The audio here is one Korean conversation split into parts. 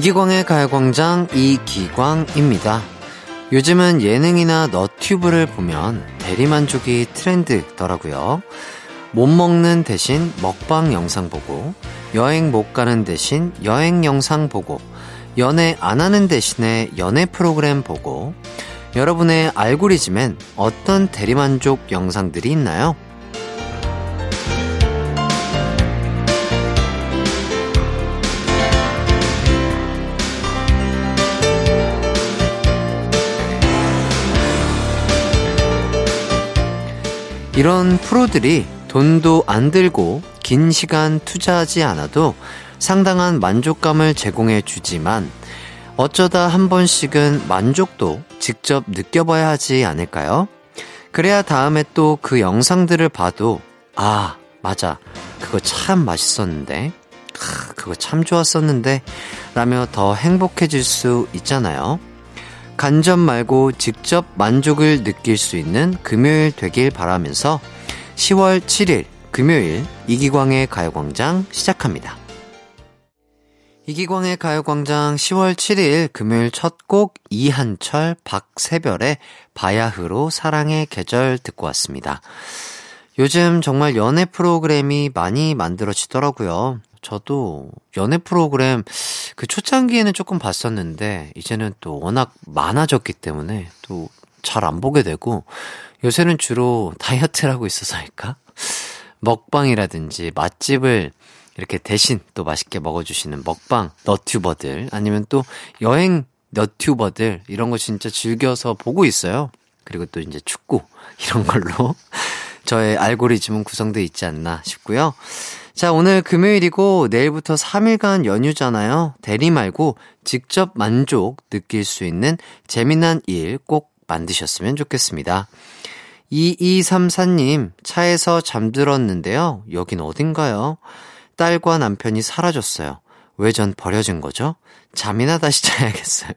이기광의 가요광장 이기광입니다. 요즘은 예능이나 너튜브를 보면 대리만족이 트렌드더라고요. 못 먹는 대신 먹방 영상 보고, 여행 못 가는 대신 여행 영상 보고, 연애 안 하는 대신에 연애 프로그램 보고, 여러분의 알고리즘엔 어떤 대리만족 영상들이 있나요? 이런 프로들이 돈도 안 들고 긴 시간 투자하지 않아도 상당한 만족감을 제공해 주지만 어쩌다 한 번씩은 만족도 직접 느껴봐야 하지 않을까요? 그래야 다음에 또 그 영상들을 봐도 아, 맞아. 그거 참 맛있었는데. 아, 그거 참 좋았었는데. 라며 더 행복해질 수 있잖아요. 간접 말고 직접 만족을 느낄 수 있는 금요일 되길 바라면서 10월 7일 금요일 이기광의 가요광장 시작합니다. 이기광의 가요광장 10월 7일 금요일 첫 곡 이한철 박세별의 바야흐로 사랑의 계절 듣고 왔습니다. 요즘 정말 연애 프로그램이 많이 만들어지더라고요. 저도 연애 프로그램 그 초창기에는 조금 봤었는데 이제는 또 워낙 많아졌기 때문에 또 잘 안 보게 되고 요새는 주로 다이어트를 하고 있어서일까? 먹방이라든지 맛집을 이렇게 대신 또 맛있게 먹어주시는 먹방 너튜버들 아니면 또 여행 너튜버들 이런 거 진짜 즐겨서 보고 있어요. 그리고 또 이제 축구 이런 걸로 저의 알고리즘은 구성되어 있지 않나 싶고요. 자, 오늘 금요일이고 내일부터 3일간 연휴잖아요. 대리 말고 직접 만족 느낄 수 있는 재미난 일 꼭 만드셨으면 좋겠습니다. 2234님, 차에서 잠들었는데요. 여긴 어딘가요? 딸과 남편이 사라졌어요. 왜 전 버려진 거죠? 잠이나 다시 자야겠어요.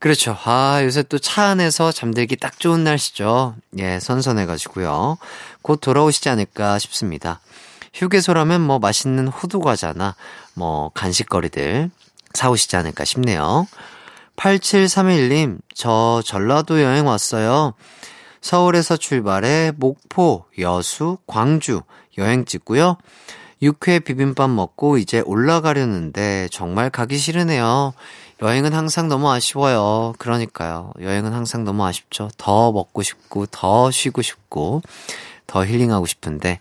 그렇죠. 아, 요새 또 차 안에서 잠들기 딱 좋은 날씨죠. 예, 선선해가지고요. 곧 돌아오시지 않을까 싶습니다. 휴게소라면 뭐 맛있는 호두 과자나 뭐 간식거리들 사오시지 않을까 싶네요. 8731님, 저 전라도 여행 왔어요. 서울에서 출발해 목포, 여수, 광주 여행 찍고요. 육회 비빔밥 먹고 이제 올라가려는데 정말 가기 싫으네요. 여행은 항상 너무 아쉬워요. 그러니까요. 여행은 항상 너무 아쉽죠. 더 먹고 싶고, 더 쉬고 싶고, 더 힐링하고 싶은데,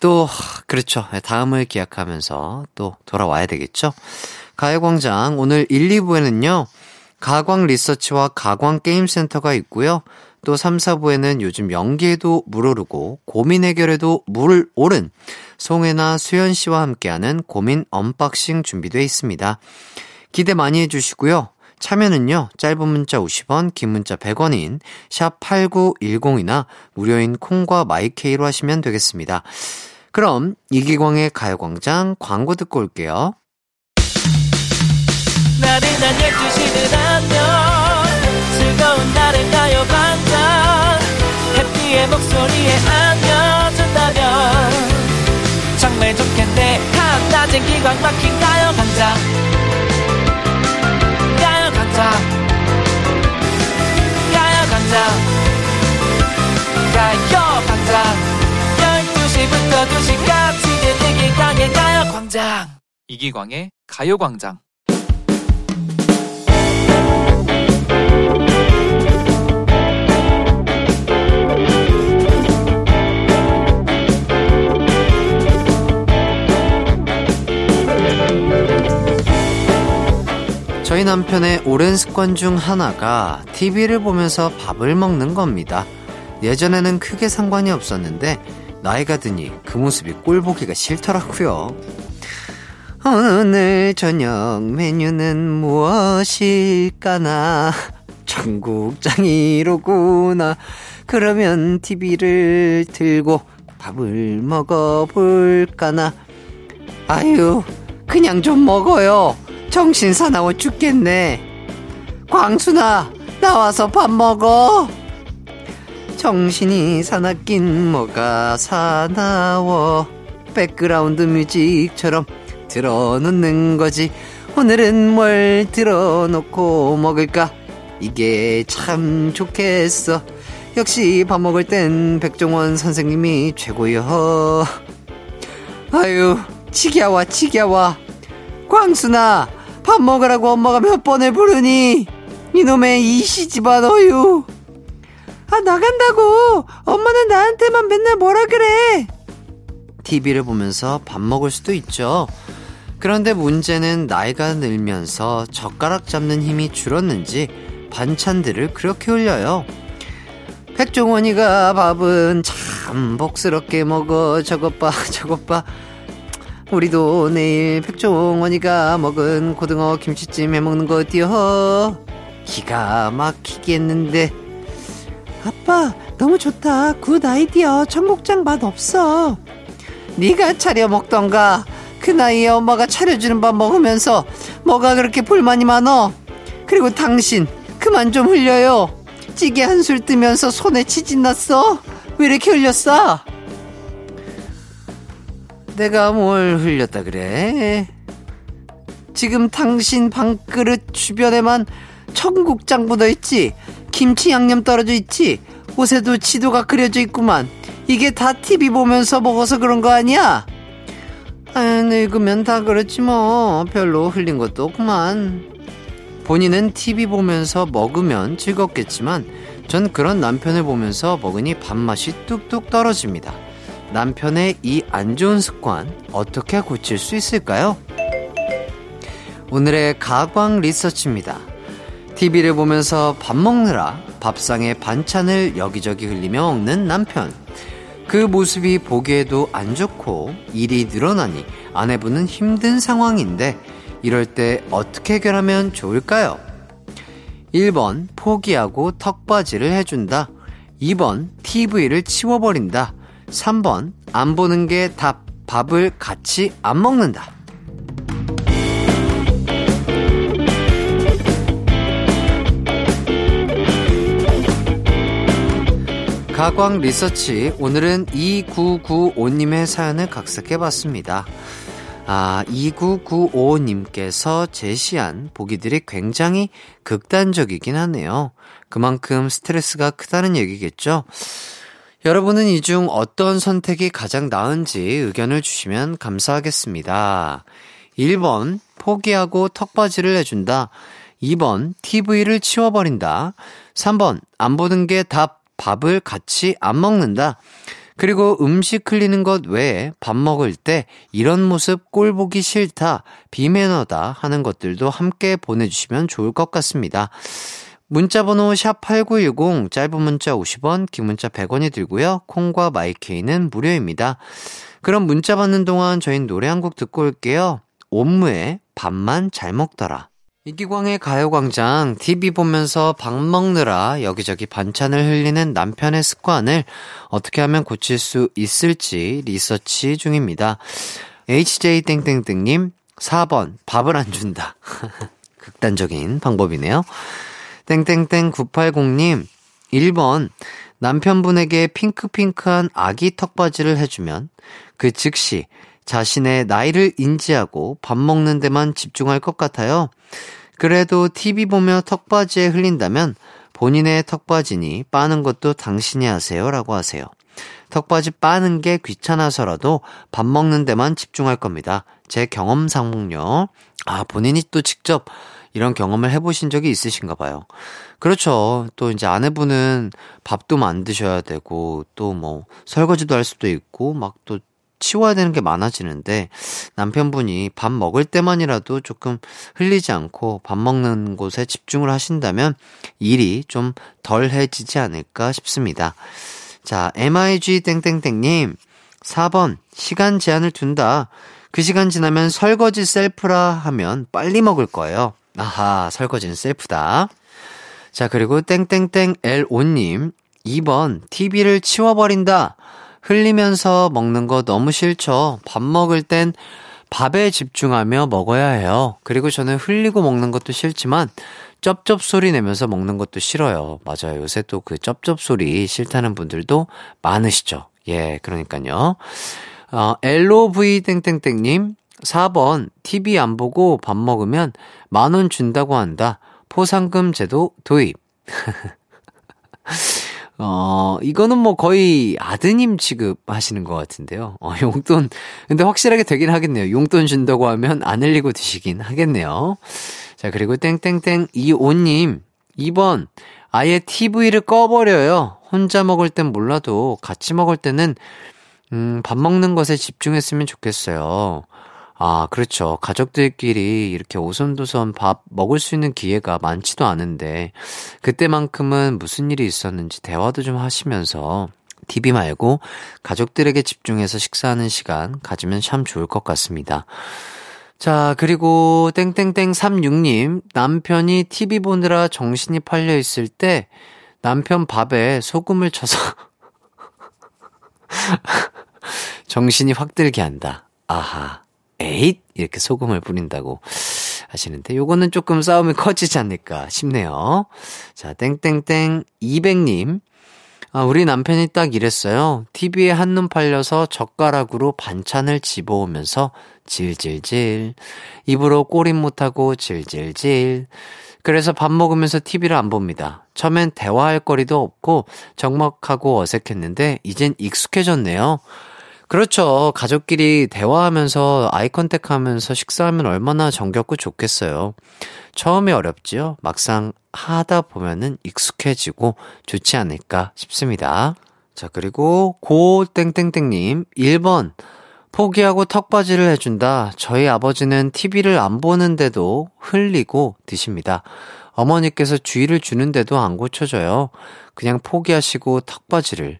또, 그렇죠. 다음을 기약하면서 또 돌아와야 되겠죠. 가요광장 오늘 1, 2부에는요, 가광 리서치와 가광 게임센터가 있고요. 또 3, 4부에는 요즘 연기에도 물 오르고 고민 해결에도 물 오른 송혜나 수연 씨와 함께하는 고민 unboxing 준비되어 있습니다. 기대 많이 해주시고요. 참여는요, 짧은 문자 50원, 긴 문자 100원인 샵8910이나 무료인 콩과 마이케이로 하시면 되겠습니다. 그럼 이기광의 가요광장 광고 듣고 올게요. 나른한 12시는 안녕. 즐거운 날을 가요광장. 해피의 목소리에 안겨준다면. 정말 좋겠네. 한낮엔 기광 막힌 가요광장 가요광장 이기광의 가요광장 저희 남편의 오랜 습관 중 하나가 TV를 보면서 밥을 먹는 겁니다. 예전에는 크게 상관이 없었는데 나이가 드니 그 모습이 꼴보기가 싫더라고요. 오늘 저녁 메뉴는 무엇일까나? 청국장이로구나. 그러면 TV를 들고 밥을 먹어볼까나? 아유, 그냥 좀 먹어요. 정신 사나워 죽겠네. 광순아, 나와서 밥 먹어. 정신이 사납긴 뭐가 사나워 background music처럼 틀어놓는 거지 오늘은 뭘 틀어놓고 먹을까? 이게 참 좋겠어. 역시 밥 먹을 땐 백종원 선생님이 최고요. 아유, 치기야와, 치기야와. 광순아, 밥 먹으라고 엄마가 몇 번을 부르니? 이놈의 이 시집안 어유. 아, 나간다고! 엄마는 나한테만 맨날 뭐라 그래! TV를 보면서 밥 먹을 수도 있죠. 그런데 문제는 나이가 늘면서 젓가락 잡는 힘이 줄었는지 반찬들을 그렇게 올려요. 백종원이가 밥은 참 복스럽게 먹어. 저것 봐, 저것 봐. 우리도 내일 백종원이가 먹은 고등어 김치찜 해 먹는 거 어때요? 기가 막히겠는데. 아빠, 너무 좋다. good idea. 청국장 맛 없어. 네가 차려 먹던가. 그 나이에 엄마가 차려주는 밥 먹으면서 뭐가 그렇게 불만이 많어? 그리고 당신 그만 좀 흘려요. 찌개 한 술 뜨면서 손에 지진 났어? 왜 이렇게 흘렸어? 내가 뭘 흘렸다 그래? 지금 당신 방그릇 주변에만 청국장 묻어 있지? 김치 양념 떨어져 있지? 옷에도 지도가 그려져 있구만. 이게 다 TV 보면서 먹어서 그런 거 아니야? 아, 늙으면 다 그렇지 뭐. 별로 흘린 것도 없구만. 본인은 TV 보면서 먹으면 즐겁겠지만 전 그런 남편을 보면서 먹으니 밥맛이 뚝뚝 떨어집니다. 남편의 이 안 좋은 습관 어떻게 고칠 수 있을까요? 오늘의 가광 리서치입니다. TV를 보면서 밥 먹느라 밥상에 반찬을 여기저기 흘리며 먹는 남편. 그 모습이 보기에도 안 좋고 일이 늘어나니 아내분은 힘든 상황인데 이럴 때 어떻게 해결하면 좋을까요? 1번 포기하고 턱받이를 해준다. 2번 TV를 치워버린다. 3번 안 보는 게 답. 밥을 같이 안 먹는다. 가광 리서치 오늘은 2995님의 사연을 각색해봤습니다. 아, 2995님께서 제시한 보기들이 굉장히 극단적이긴 하네요. 그만큼 스트레스가 크다는 얘기겠죠? 여러분은 이 중 어떤 선택이 가장 나은지 의견을 주시면 감사하겠습니다. 1번, 포기하고 턱받이를 해준다. 2번, TV를 치워버린다. 3번, 안 보는 게 답, 밥을 같이 안 먹는다. 그리고 음식 흘리는 것 외에 밥 먹을 때 이런 모습 꼴 보기 싫다, 비매너다 하는 것들도 함께 보내주시면 좋을 것 같습니다. 문자번호 샵8910 짧은 문자 50원, 긴 문자 100원이 들고요. 콩과 마이케이는 무료입니다. 그럼 문자 받는 동안 저희 노래 한 곡 듣고 올게요. 옴무의 밥만 잘 먹더라. 이기광의 가요광장 TV 보면서 밥 먹느라 여기저기 반찬을 흘리는 남편의 습관을 어떻게 하면 고칠 수 있을지 리서치 중입니다. HJ땡땡땡님 4번 밥을 안 준다. 극단적인 방법이네요. 땡땡땡 980님 1번 남편분에게 핑크핑크한 아기 턱받이를 해주면 그 즉시 자신의 나이를 인지하고 밥 먹는 데만 집중할 것 같아요. 그래도 TV 보며 턱받이에 흘린다면 본인의 턱받이니 빠는 것도 당신이 하세요 라고 하세요. 턱받이 빠는 게 귀찮아서라도 밥 먹는 데만 집중할 겁니다. 제 경험상은요. 아, 본인이 또 직접 이런 경험을 해보신 적이 있으신가 봐요. 그렇죠. 또 이제 아내분은 밥도 만드셔야 되고, 또 뭐, 설거지도 할 수도 있고, 막 또 치워야 되는 게 많아지는데 남편분이 밥 먹을 때만이라도 조금 흘리지 않고 밥 먹는 곳에 집중을 하신다면 일이 좀 덜해지지 않을까 싶습니다. 자, MIG 땡땡땡님 4번 시간 제한을 둔다. 그 시간 지나면 설거지 셀프라 하면 빨리 먹을 거예요. 아하, 설거지는 셀프다. 자, 그리고 땡땡땡 L5님 2번 TV를 치워버린다. 흘리면서 먹는 거 너무 싫죠. 밥 먹을 땐 밥에 집중하며 먹어야 해요. 그리고 저는 흘리고 먹는 것도 싫지만 쩝쩝 소리 내면서 먹는 것도 싫어요. 맞아요. 요새 또 그 쩝쩝 소리 싫다는 분들도 많으시죠. 예, 그러니까요. 어, LOV 땡땡땡님, 4번, TV 안 보고 밥 먹으면 만 원 준다고 한다. 포상금 제도 도입. 어, 이거는 뭐 거의 아드님 취급 하시는 것 같은데요. 어, 용돈, 근데 확실하게 되긴 하겠네요. 용돈 준다고 하면 안 흘리고 드시긴 하겠네요. 자, 그리고 땡땡땡 이오님, 2번, 아예 TV를 꺼버려요. 혼자 먹을 땐 몰라도 같이 먹을 때는, 음, 밥 먹는 것에 집중했으면 좋겠어요. 아, 그렇죠. 가족들끼리 이렇게 오손도손 밥 먹을 수 있는 기회가 많지도 않은데, 그때만큼은 무슨 일이 있었는지 대화도 좀 하시면서, TV 말고 가족들에게 집중해서 식사하는 시간 가지면 참 좋을 것 같습니다. 자, 그리고 땡땡땡36님, 남편이 TV 보느라 정신이 팔려 있을 때 남편 밥에 소금을 쳐서 정신이 확 들게 한다. 아하. 에잇! 이렇게 소금을 뿌린다고 하시는데, 요거는 조금 싸움이 커지지 않을까 싶네요. 자, 땡땡땡 200님. 아, 우리 남편이 딱 이랬어요. TV에 한눈 팔려서 젓가락으로 반찬을 집어오면서 질질질. 입으로 골인 못하고 질질질. 그래서 밥 먹으면서 TV를 안 봅니다. 처음엔 대화할 거리도 없고 적막하고 어색했는데 이젠 익숙해졌네요. 그렇죠. 가족끼리 대화하면서 아이 컨택 하면서 식사하면 얼마나 정겹고 좋겠어요. 처음에 어렵지요. 막상 하다 보면은 익숙해지고 좋지 않을까 싶습니다. 자, 그리고 고땡땡땡님 1번 포기하고 턱받이를 해준다. 저희 아버지는 TV를 안 보는데도 흘리고 드십니다. 어머니께서 주의를 주는데도 안 고쳐져요. 그냥 포기하시고 턱받이를.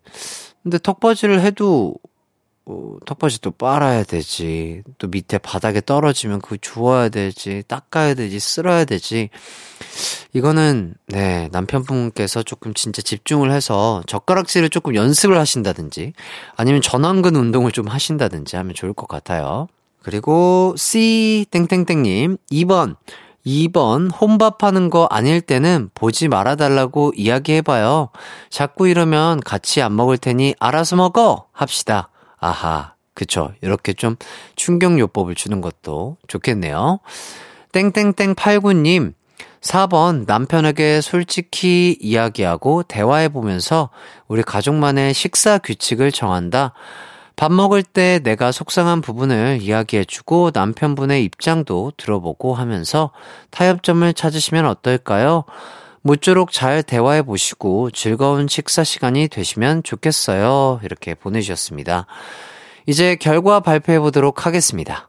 근데 턱받이를 해도 어, 턱받이 또 빨아야 되지. 또 밑에 바닥에 떨어지면 그거 주워야 되지. 닦아야 되지. 쓸어야 되지. 이거는, 네, 남편분께서 조금 진짜 집중을 해서 젓가락질을 조금 연습을 하신다든지 아니면 전완근 운동을 좀 하신다든지 하면 좋을 것 같아요. 그리고 C 땡땡땡님 2번 2번 혼밥하는 거 아닐 때는 보지 말아달라고 이야기해봐요. 자꾸 이러면 같이 안 먹을 테니 알아서 먹어 합시다. 아하, 그쵸. 이렇게 좀 충격요법을 주는 것도 좋겠네요. 땡땡땡89님, 4번 남편에게 솔직히 이야기하고 대화해보면서 우리 가족만의 식사 규칙을 정한다. 밥 먹을 때 내가 속상한 부분을 이야기해주고 남편분의 입장도 들어보고 하면서 타협점을 찾으시면 어떨까요? 모쪼록 잘 대화해 보시고 즐거운 식사 시간이 되시면 좋겠어요. 이렇게 보내주셨습니다. 이제 결과 발표해 보도록 하겠습니다.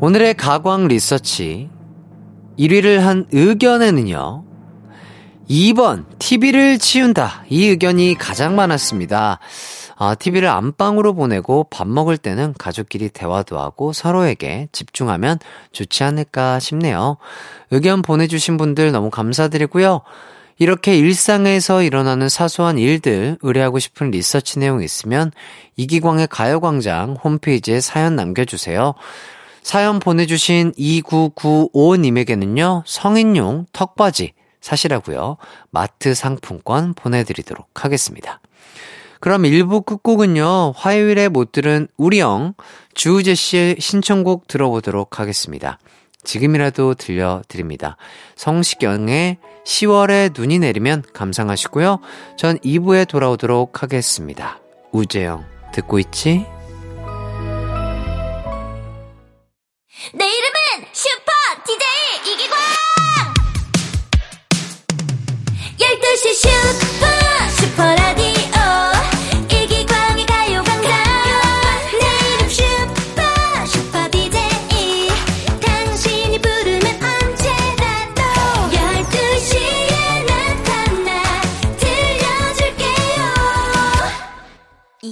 오늘의 가광 리서치 1위를 한 의견에는요. 2번, TV를 치운다. 이 의견이 가장 많았습니다. 아, TV를 안방으로 보내고 밥 먹을 때는 가족끼리 대화도 하고 서로에게 집중하면 좋지 않을까 싶네요. 의견 보내주신 분들 너무 감사드리고요. 이렇게 일상에서 일어나는 사소한 일들 의뢰하고 싶은 리서치 내용 있으면 이기광의 가요광장 홈페이지에 사연 남겨주세요. 사연 보내주신 2995님에게는요, 성인용 턱바지 사시라고요. 마트 상품권 보내드리도록 하겠습니다. 그럼 1부 끝곡은요, 화요일에 못 들은 우리형 주우재 씨의 신청곡 들어보도록 하겠습니다. 지금이라도 들려드립니다. 성시경의 10월에 눈이 내리면 감상하시고요. 전 2부에 돌아오도록 하겠습니다. 우재영, 듣고 있지? 내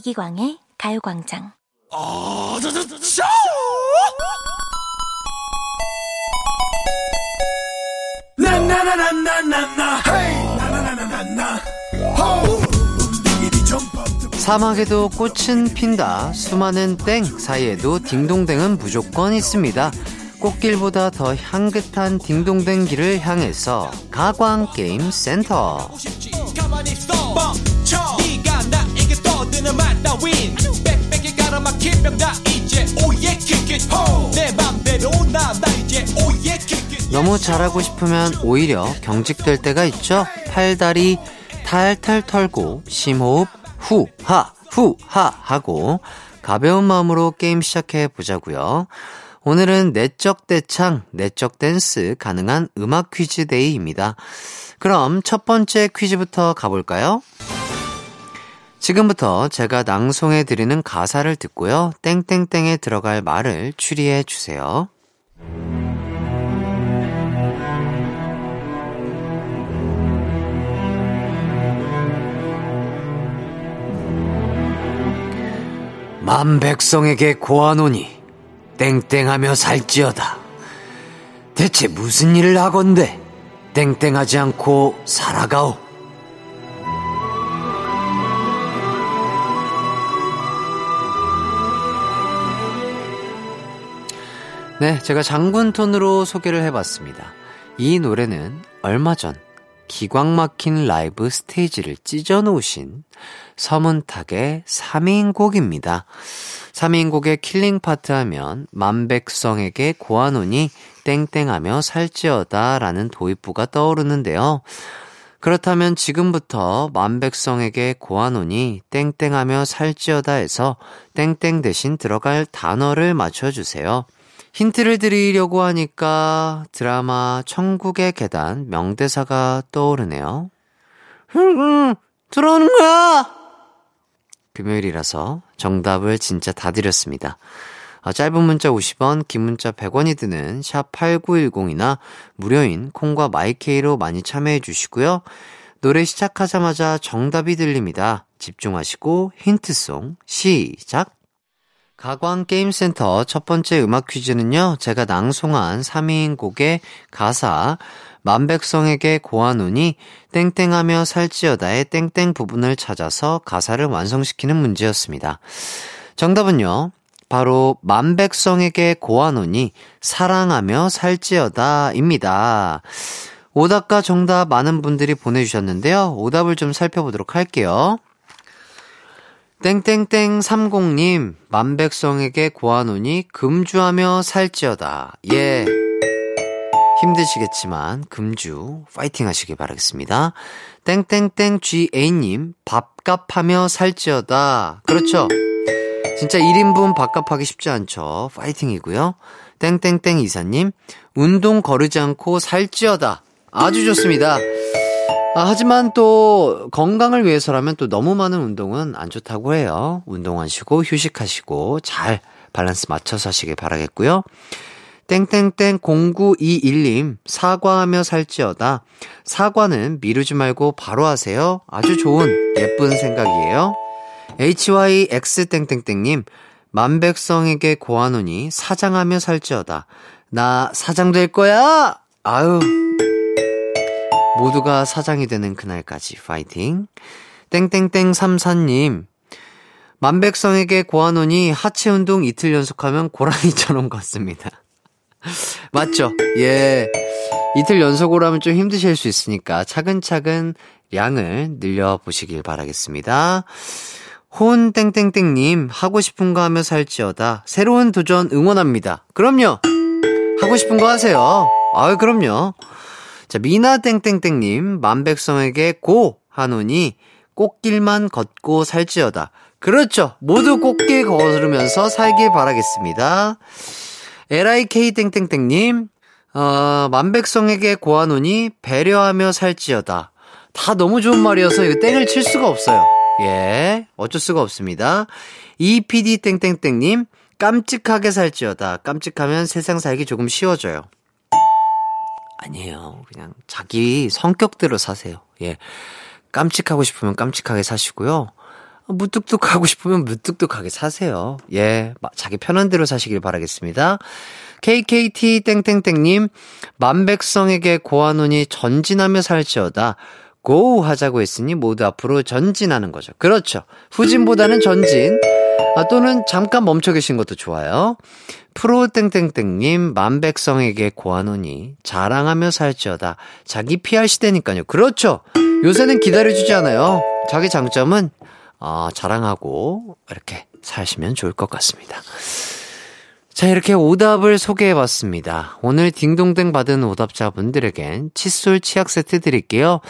이기광의 가요광장. 아, 저, 저, 저, 저. 사막에도 꽃은 핀다. 수많은 땡 사이에도 딩동댕은 무조건 있습니다. 꽃길보다 더 향긋한 딩동댕 길을 향해서 가광 게임 센터. 너무 잘하고 싶으면 오히려 경직될 때가 있죠. 팔다리 탈탈 털고 심호흡 후하 후하 하고 가벼운 마음으로 게임 시작해 보자고요. 오늘은 내적 떼창, 내적 댄스 가능한 음악 퀴즈 day입니다. 그럼 첫 번째 퀴즈부터 가볼까요? 지금부터 제가 낭송해 드리는 가사를 듣고요. 땡땡땡에 들어갈 말을 추리해 주세요. 만 백성에게 고하노니 땡땡하며 살지어다. 대체 무슨 일을 하건대 땡땡하지 않고 살아가오. 네, 제가 장군 톤으로 소개를 해봤습니다. 이 노래는 얼마 전 기광 막힌 라이브 스테이지를 찢어놓으신 서문탁의 3인 곡입니다. 3인 곡의 킬링 파트 하면 만백성에게 고하노니 땡땡하며 살지어다 라는 도입부가 떠오르는데요. 그렇다면 지금부터 만백성에게 고하노니 땡땡하며 살지어다 해서 땡땡 대신 들어갈 단어를 맞춰주세요. 힌트를 드리려고 하니까 드라마 천국의 계단 명대사가 떠오르네요. 음, 들어오는 거야! 금요일이라서 정답을 진짜 다 드렸습니다. 어, 짧은 문자 50원, 긴 문자 100원이 드는 샵 8910이나 무료인 콩과 마이케이로 많이 참여해 주시고요. 노래 시작하자마자 정답이 들립니다. 집중하시고 힌트송 시작! 가광게임센터 첫 번째 음악 퀴즈는요, 제가 낭송한 3인 곡의 가사, 만백성에게 고아노니 땡땡하며 살지어다의 땡땡 부분을 찾아서 가사를 완성시키는 문제였습니다. 정답은요, 바로 만백성에게 고아노니 사랑하며 살지어다입니다. 오답과 정답 많은 분들이 보내주셨는데요. 오답을 좀 살펴보도록 할게요. 땡땡땡 30님, 만백성에게 고아노니 금주하며 살지어다. 예. 힘드시겠지만, 금주, 파이팅 하시길 바라겠습니다. 땡땡땡 GA님, 밥값하며 살지어다. 그렇죠. 진짜 1인분 밥값하기 쉽지 않죠. 파이팅이고요. 땡땡땡 이사님, 운동 거르지 않고 살지어다. 아주 좋습니다. 아, 하지만 또 건강을 위해서라면 또 너무 많은 운동은 안 좋다고 해요. 운동하시고 휴식하시고 잘 밸런스 맞춰서 하시길 바라겠고요. 땡땡땡 0921님 사과하며 살지어다. 사과는 미루지 말고 바로 하세요. 아주 좋은 예쁜 생각이에요. HYX 땡땡땡님 만백성에게 고하노니 사장하며 살지어다. 나 사장 될 거야. 아유 모두가 사장이 되는 그날까지 파이팅. 땡땡땡 삼사님. 만백성에게 고아노니 하체 운동 이틀 연속하면 고라니처럼 걷습니다. 맞죠? 예. 이틀 연속으로 하면 좀 힘드실 수 있으니까 차근차근 양을 늘려보시길 바라겠습니다. 혼 땡땡땡님 하고 싶은 거 하며 살지어다 새로운 도전 응원합니다. 그럼요. 하고 싶은 거 하세요. 아유 그럼요. 자, 미나땡땡땡님, 만백성에게 고! 하노니, 꽃길만 걷고 살지어다. 그렇죠. 모두 꽃길 걸으면서 살길 바라겠습니다. LIK땡땡땡님, 어, 만백성에게 고하노니 배려하며 살지어다. 다 너무 좋은 말이어서 이거 땡을 칠 수가 없어요. 예, 어쩔 수가 없습니다. EPD땡땡땡님, 깜찍하게 살지어다. 깜찍하면 세상 살기 조금 쉬워져요. 아니에요. 그냥 자기 성격대로 사세요. 예. 깜찍하고 싶으면 깜찍하게 사시고요. 무뚝뚝하고 싶으면 무뚝뚝하게 사세요. 예. 자기 편한 대로 사시길 바라겠습니다. KKT 땡땡땡님, 만백성에게 고아노니 전진하며 살지어다. 고 하자고 했으니 모두 앞으로 전진하는 거죠. 그렇죠. 후진보다는 전진. 아, 또는 잠깐 멈춰 계신 것도 좋아요. 프로땡땡땡님, 만백성에게 고하노니, 자랑하며 살지어다. 자기 PR 시대니까요. 그렇죠! 요새는 기다려주지 않아요. 자기 장점은, 어, 자랑하고, 이렇게 사시면 좋을 것 같습니다. 자, 이렇게 오답을 소개해 봤습니다. 오늘 딩동댕 받은 오답자분들에겐 칫솔 치약 세트 드릴게요.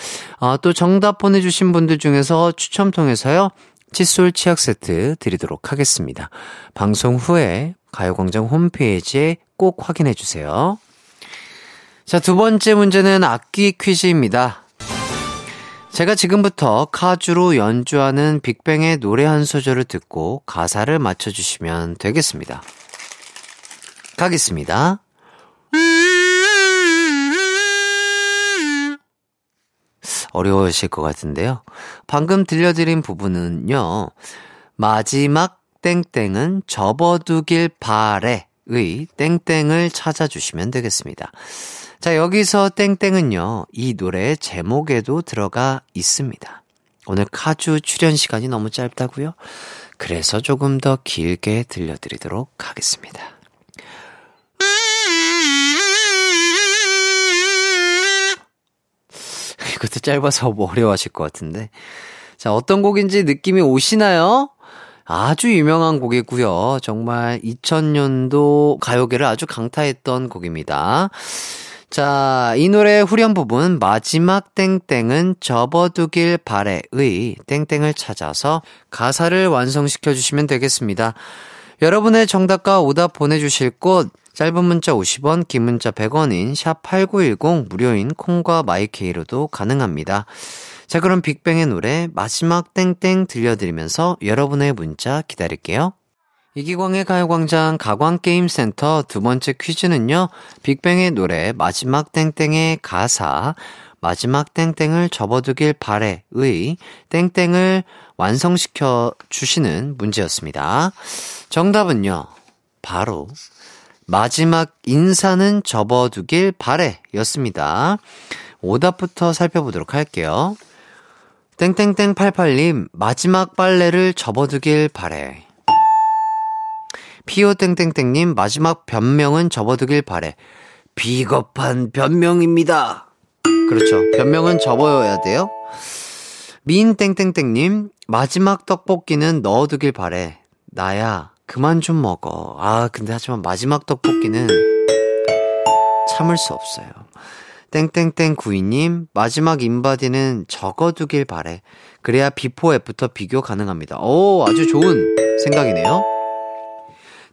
아, 또 정답 보내주신 분들 중에서 추첨 통해서요. 칫솔 치약 세트 드리도록 하겠습니다. 방송 후에 가요광장 홈페이지에 꼭 확인해 주세요. 자, 두 번째 문제는 악기 퀴즈입니다. 제가 지금부터 카주로 연주하는 빅뱅의 노래 한 소절을 듣고 가사를 맞춰주시면 되겠습니다. 가겠습니다. 어려우실 것 같은데요. 방금 들려드린 부분은요, 마지막 땡땡은 접어두길 바래의 땡땡을 찾아주시면 되겠습니다. 자, 여기서 땡땡은요, 이 노래의 제목에도 들어가 있습니다. 오늘 카주 출연 시간이 너무 짧다고요? 그래서 조금 더 길게 들려드리도록 하겠습니다. 이것도 짧아서 뭐 어려워하실 것 같은데. 자, 어떤 곡인지 느낌이 오시나요? 아주 유명한 곡이고요. 정말 2000년도 가요계를 아주 강타했던 곡입니다. 자, 이 노래의 후렴 부분 마지막 땡땡은 접어두길 바래의 땡땡을 찾아서 가사를 완성시켜 주시면 되겠습니다. 여러분의 정답과 오답 보내주실 곳 짧은 문자 50원, 긴 문자 100원인 샵8910 무료인 콩과 마이케이로도 가능합니다. 자, 그럼 빅뱅의 노래 마지막 땡땡 들려드리면서 여러분의 문자 기다릴게요. 이기광의 가요광장 가광게임센터 두 번째 퀴즈는요, 빅뱅의 노래 마지막 땡땡의 가사, 마지막 땡땡을 접어두길 바래의 땡땡을 완성시켜 주시는 문제였습니다. 정답은요, 바로 마지막 인사는 접어두길 바래 였습니다. 오답부터 살펴보도록 할게요. 땡땡땡88님, 마지막 빨래를 접어두길 바래. 피오땡땡땡님, 마지막 변명은 접어두길 바래. 비겁한 변명입니다. 그렇죠. 변명은 접어야 돼요. 미인땡땡땡님, 마지막 떡볶이는 넣어두길 바래. 나야, 그만 좀 먹어. 아, 근데 하지만 마지막 떡볶이는 참을 수 없어요. 땡땡땡 구이님, 마지막 인바디는 적어두길 바래. 그래야 before after 비교 가능합니다. 오, 아주 좋은 생각이네요.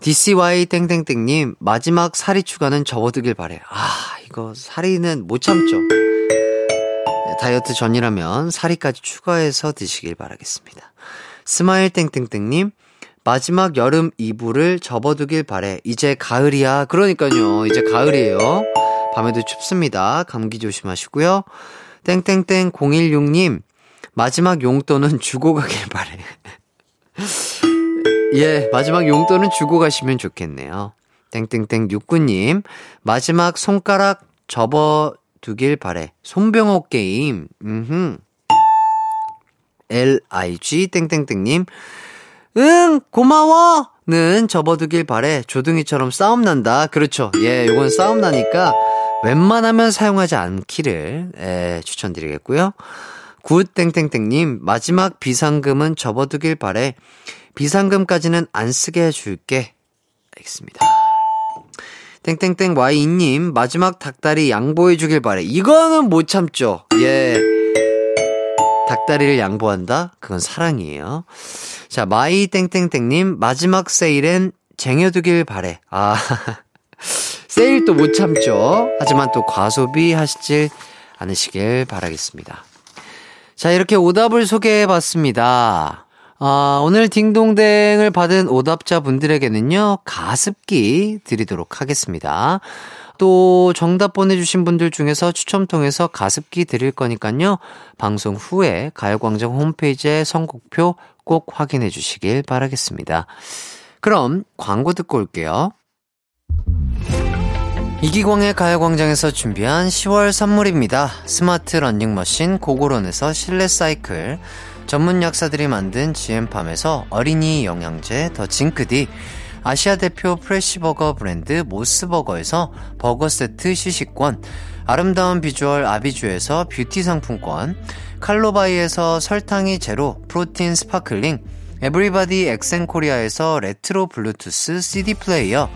DCY 땡땡땡님, 마지막 사리 추가는 접어두길 바래. 아, 이거 사리는 못 참죠. 네, 다이어트 전이라면 사리까지 추가해서 드시길 바라겠습니다. 스마일 땡땡땡님, 마지막 여름 이불을 접어두길 바래. 이제 가을이야. 그러니까요. 이제 가을이에요. 밤에도 춥습니다. 감기 조심하시고요. 땡땡땡 016님. 마지막 용돈은 주고 가길 바래. 예, 마지막 용돈은 주고 가시면 좋겠네요. 땡땡땡 69님. 마지막 손가락 접어두길 바래. 손병호 게임. 음흠. LIG 땡땡땡님. 응, 고마워! 는 접어두길 바래. 조둥이처럼 싸움 난다. 그렇죠. 예, 요건 싸움 나니까 웬만하면 사용하지 않기를, 예, 추천드리겠고요. 굿땡땡땡님, 마지막 비상금은 접어두길 바래. 비상금까지는 안 쓰게 해줄게. 알겠습니다. 땡땡땡 Y님, 마지막 닭다리 양보해주길 바래. 이거는 못 참죠. 예. 닭다리를 양보한다? 그건 사랑이에요. 자, 마이 땡땡땡님, 마지막 세일엔 쟁여두길 바래. 아, 세일 또 못 참죠. 하지만 또 과소비 하시질 않으시길 바라겠습니다. 자, 이렇게 오답을 소개해 봤습니다. 아, 오늘 딩동댕을 받은 오답자 분들에게는요, 가습기 드리도록 하겠습니다. 또 정답 보내주신 분들 중에서 추첨 통해서 가습기 드릴 거니까요. 방송 후에 가요광장 홈페이지에 선곡표 꼭 확인해 주시길 바라겠습니다. 그럼 광고 듣고 올게요. 이기광의 가요광장에서 준비한 10월 선물입니다. 스마트 러닝머신 고고론에서 실내 사이클, 전문 약사들이 만든 GM팜에서 어린이 영양제 더 징크디, 아시아 대표 프레시버거 브랜드 모스버거에서 버거 세트 시식권, 아름다운 비주얼 아비주에서 뷰티 상품권, 칼로바이에서 설탕이 zero protein sparkling, 에브리바디 엑센코리아에서 레트로 블루투스 CD 플레이어,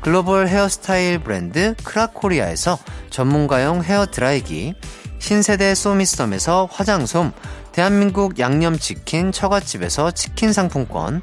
글로벌 헤어스타일 브랜드 크라코리아에서 전문가용 헤어 드라이기, 신세대 소미썸에서 화장솜, 대한민국 양념치킨 처갓집에서 치킨 상품권,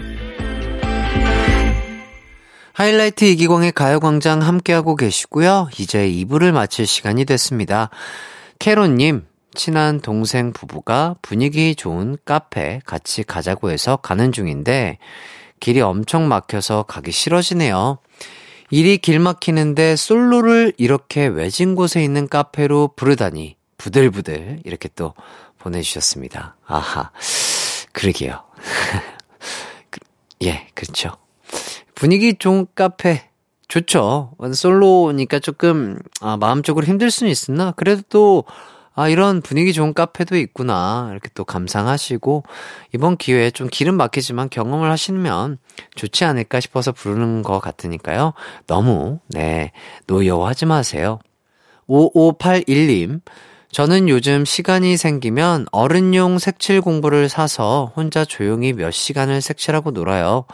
하이라이트 이기광의 가요광장 함께하고 계시고요. 이제 2부를 마칠 시간이 됐습니다. 캐로님, 친한 동생 부부가 분위기 좋은 카페 같이 가자고 해서 가는 중인데 길이 엄청 막혀서 가기 싫어지네요. 일이 길 막히는데 솔로를 이렇게 외진 곳에 있는 카페로 부르다니 부들부들 이렇게 또 보내주셨습니다. 아하, 그러게요. 그, 예, 그렇죠. 분위기 좋은 카페 좋죠. 솔로니까 조금 아, 마음적으로 힘들 수는 있으나 그래도 또 아, 이런 분위기 좋은 카페도 있구나. 이렇게 또 감상하시고, 이번 기회에 좀 기름 막히지만 경험을 하시면 좋지 않을까 싶어서 부르는 것 같으니까요. 너무, 네, 노여워하지 마세요. 5581님, 저는 요즘 시간이 생기면 어른용 색칠 공부를 사서 혼자 조용히 몇 시간을 색칠하고 놀아요.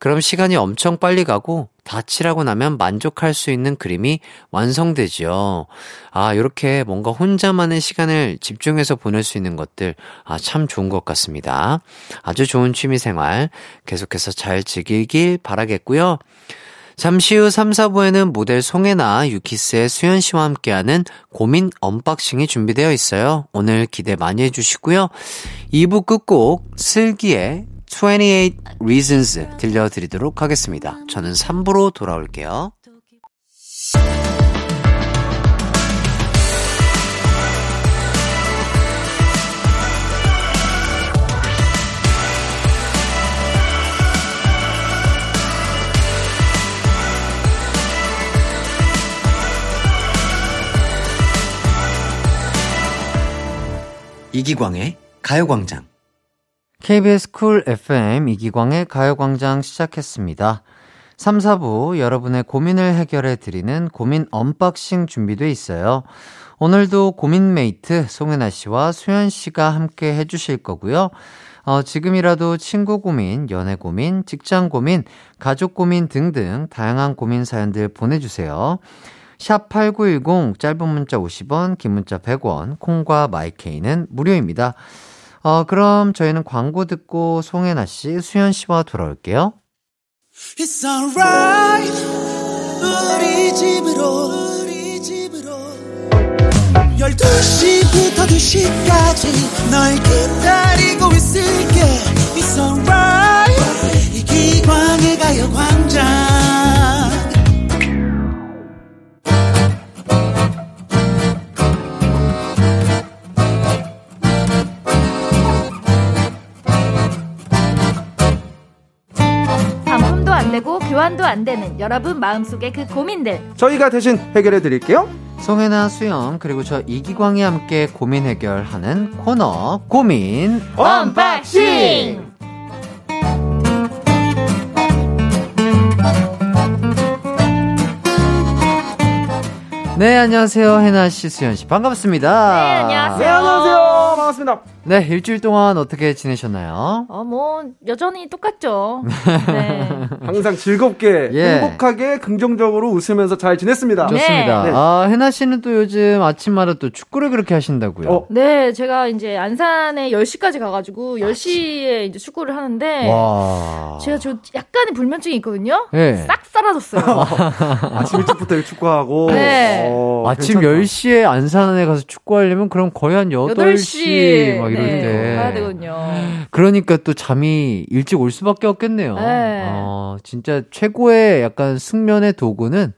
그럼 시간이 엄청 빨리 가고 다 칠하고 나면 만족할 수 있는 그림이 완성되죠. 아, 이렇게 뭔가 혼자만의 시간을 집중해서 보낼 수 있는 것들, 아, 참 좋은 것 같습니다. 아주 좋은 취미 생활 계속해서 잘 즐기길 바라겠고요. 잠시 후 3, 4부에는 모델 송해나, 유키스의 수현 씨와 함께하는 고민 unboxing이 준비되어 있어요. 오늘 기대 많이 해주시고요. 2부 끝곡 슬기의 28 Reasons 들려드리도록 하겠습니다. 저는 3부로 돌아올게요. 이기광의 가요광장 KBS Cool FM 이기광의 가요광장 시작했습니다. 3, 4부 여러분의 고민을 해결해 드리는 고민 unboxing 준비돼 있어요. 오늘도 고민mate 송해나 씨와 수현 씨가 함께 해주실 거고요. 어, 지금이라도 친구 고민, 연애 고민, 직장 고민, 가족 고민 등등 다양한 고민 사연들 보내주세요. 샵8910 짧은 문자 50원, 긴 문자 100원, 콩과 마이케이는 무료입니다. 어, 그럼 저희는 광고 듣고 송혜나 씨, 수현 씨와 돌아올게요. It's alright. 우리 집으로, 우리 집으로. 12시부터 2시까지 널 기다리고 있을게. It's alright. 이 기광의 가요광장. 교환도 안 되는 여러분 마음속의 그 고민들 저희가 대신 해결해 드릴게요. 송해나 수현 그리고 저 이기광이 함께 고민 해결하는 코너 고민 unboxing. 네 안녕하세요 해나 씨 수현 씨 반갑습니다. 네 안녕하세요. 네 안녕하세요. 반갑습니다. 네, 일주일 동안 어떻게 지내셨나요? 어, 뭐, 여전히 똑같죠. 네. 항상 즐겁게, 예. 행복하게, 긍정적으로 웃으면서 잘 지냈습니다. 네. 좋습니다. 네. 아, 혜나 씨는 또 요즘 아침마다 또 축구를 그렇게 하신다고요? 어. 네, 제가 이제 안산에 10시까지 가가지고 10시에 이제 축구를 하는데 와. 제가 저 약간의 불면증이 있거든요. 네. 싹 사라졌어요. 아침 일찍부터 축구하고. 네. 어, 아침 괜찮다. 10시에 안산에 가서 축구하려면 그럼 거의 한 8시, 8시 막 이럴 네, 때. 가야 되거든요. 그러니까 또 잠이 일찍 올 수밖에 없겠네요. 네. 어, 진짜 최고의 약간 숙면의 도구는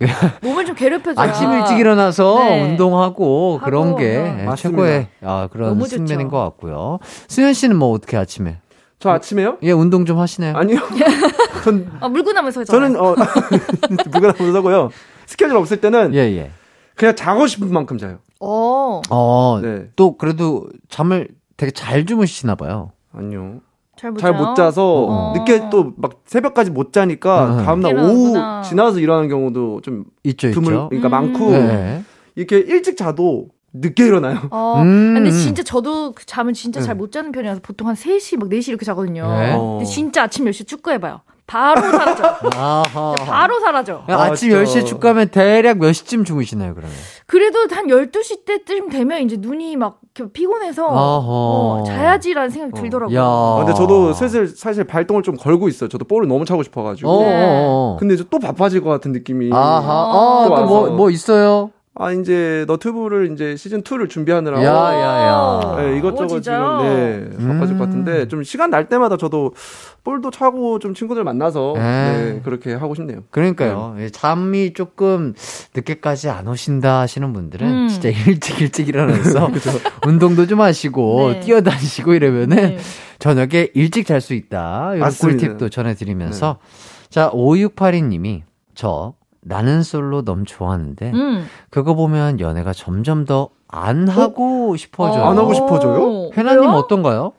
몸을 좀 괴롭혀줘요. 아침 일찍 일어나서 네. 운동하고 하고, 그런 게 어. 예, 맞습니다. 최고의 아, 그런 숙면인. 것 같고요. 수현 씨는 뭐 어떻게 아침에? 저 아침에요? 예, 운동 좀 하시나요? 아니요. 전, 아, 물고 나면서 저는, 어, 누구나 보자고요. 스케줄 없을 때는 예, 예. 그냥 자고 싶은 만큼 자요. 어, 어, 네. 또 그래도 잠을 되게 잘 주무시나 봐요. 아니요. 잘못잘못 자서 어. 늦게 또 막 새벽까지 못 자니까 음. 다음날 오후. 지나서 일어나는 경우도 좀 있죠, 드물, 있죠. 그러니까 음. 많고 네. 이렇게 일찍 자도 늦게 일어나요. 어, 음. 근데 진짜 저도 그 잠을 진짜 네. 잘못 자는 편이라서 보통 한 3시, 막 4시 이렇게 자거든요. 네. 어. 근데 진짜 아침 10시 축구 해봐요. 바로 사라져. 아하. 바로 사라져. 야, 아, 아침 진짜. 10시에 축구하면 대략 몇 시쯤 주무시나요, 그러면? 그래도 한 12시 때쯤 되면 이제 눈이 막 피곤해서. 어, 자야지라는 생각이 들더라고요. 야. 아, 근데 저도 슬슬 사실 발동을 좀 걸고 있어요. 저도 볼을 너무 차고 싶어가지고. 어, 네. 어, 어. 근데 이제 또 바빠질 것 같은 느낌이. 아하. 또 어, 또 뭐, 와서. 뭐 있어요? 아 이제 너튜브를 이제 시즌 2를 준비하느라고. 야, 야, 야. 네, 오, 이것저것 진짜요? 지금 네 바빠질 것 음. 같은데 좀 시간 날 때마다 저도 볼도 차고 좀 친구들 만나서 네. 네, 그렇게 하고 싶네요. 그러니까요. 예, 잠이 조금 늦게까지 안 오신다 하시는 분들은 음. 진짜 일찍 일찍 일어나서 운동도 좀 하시고 네. 뛰어다니시고 이러면은 네. 저녁에 일찍 잘 수 있다. 이런 맞습니다. 꿀팁도 전해드리면서 자 5682님이 저 나는 솔로 너무 좋아하는데 음. 그거 보면 연애가 점점 더 안 하고 싶어져요. 안 하고 싶어져요? 해나님 왜요? 어떤가요?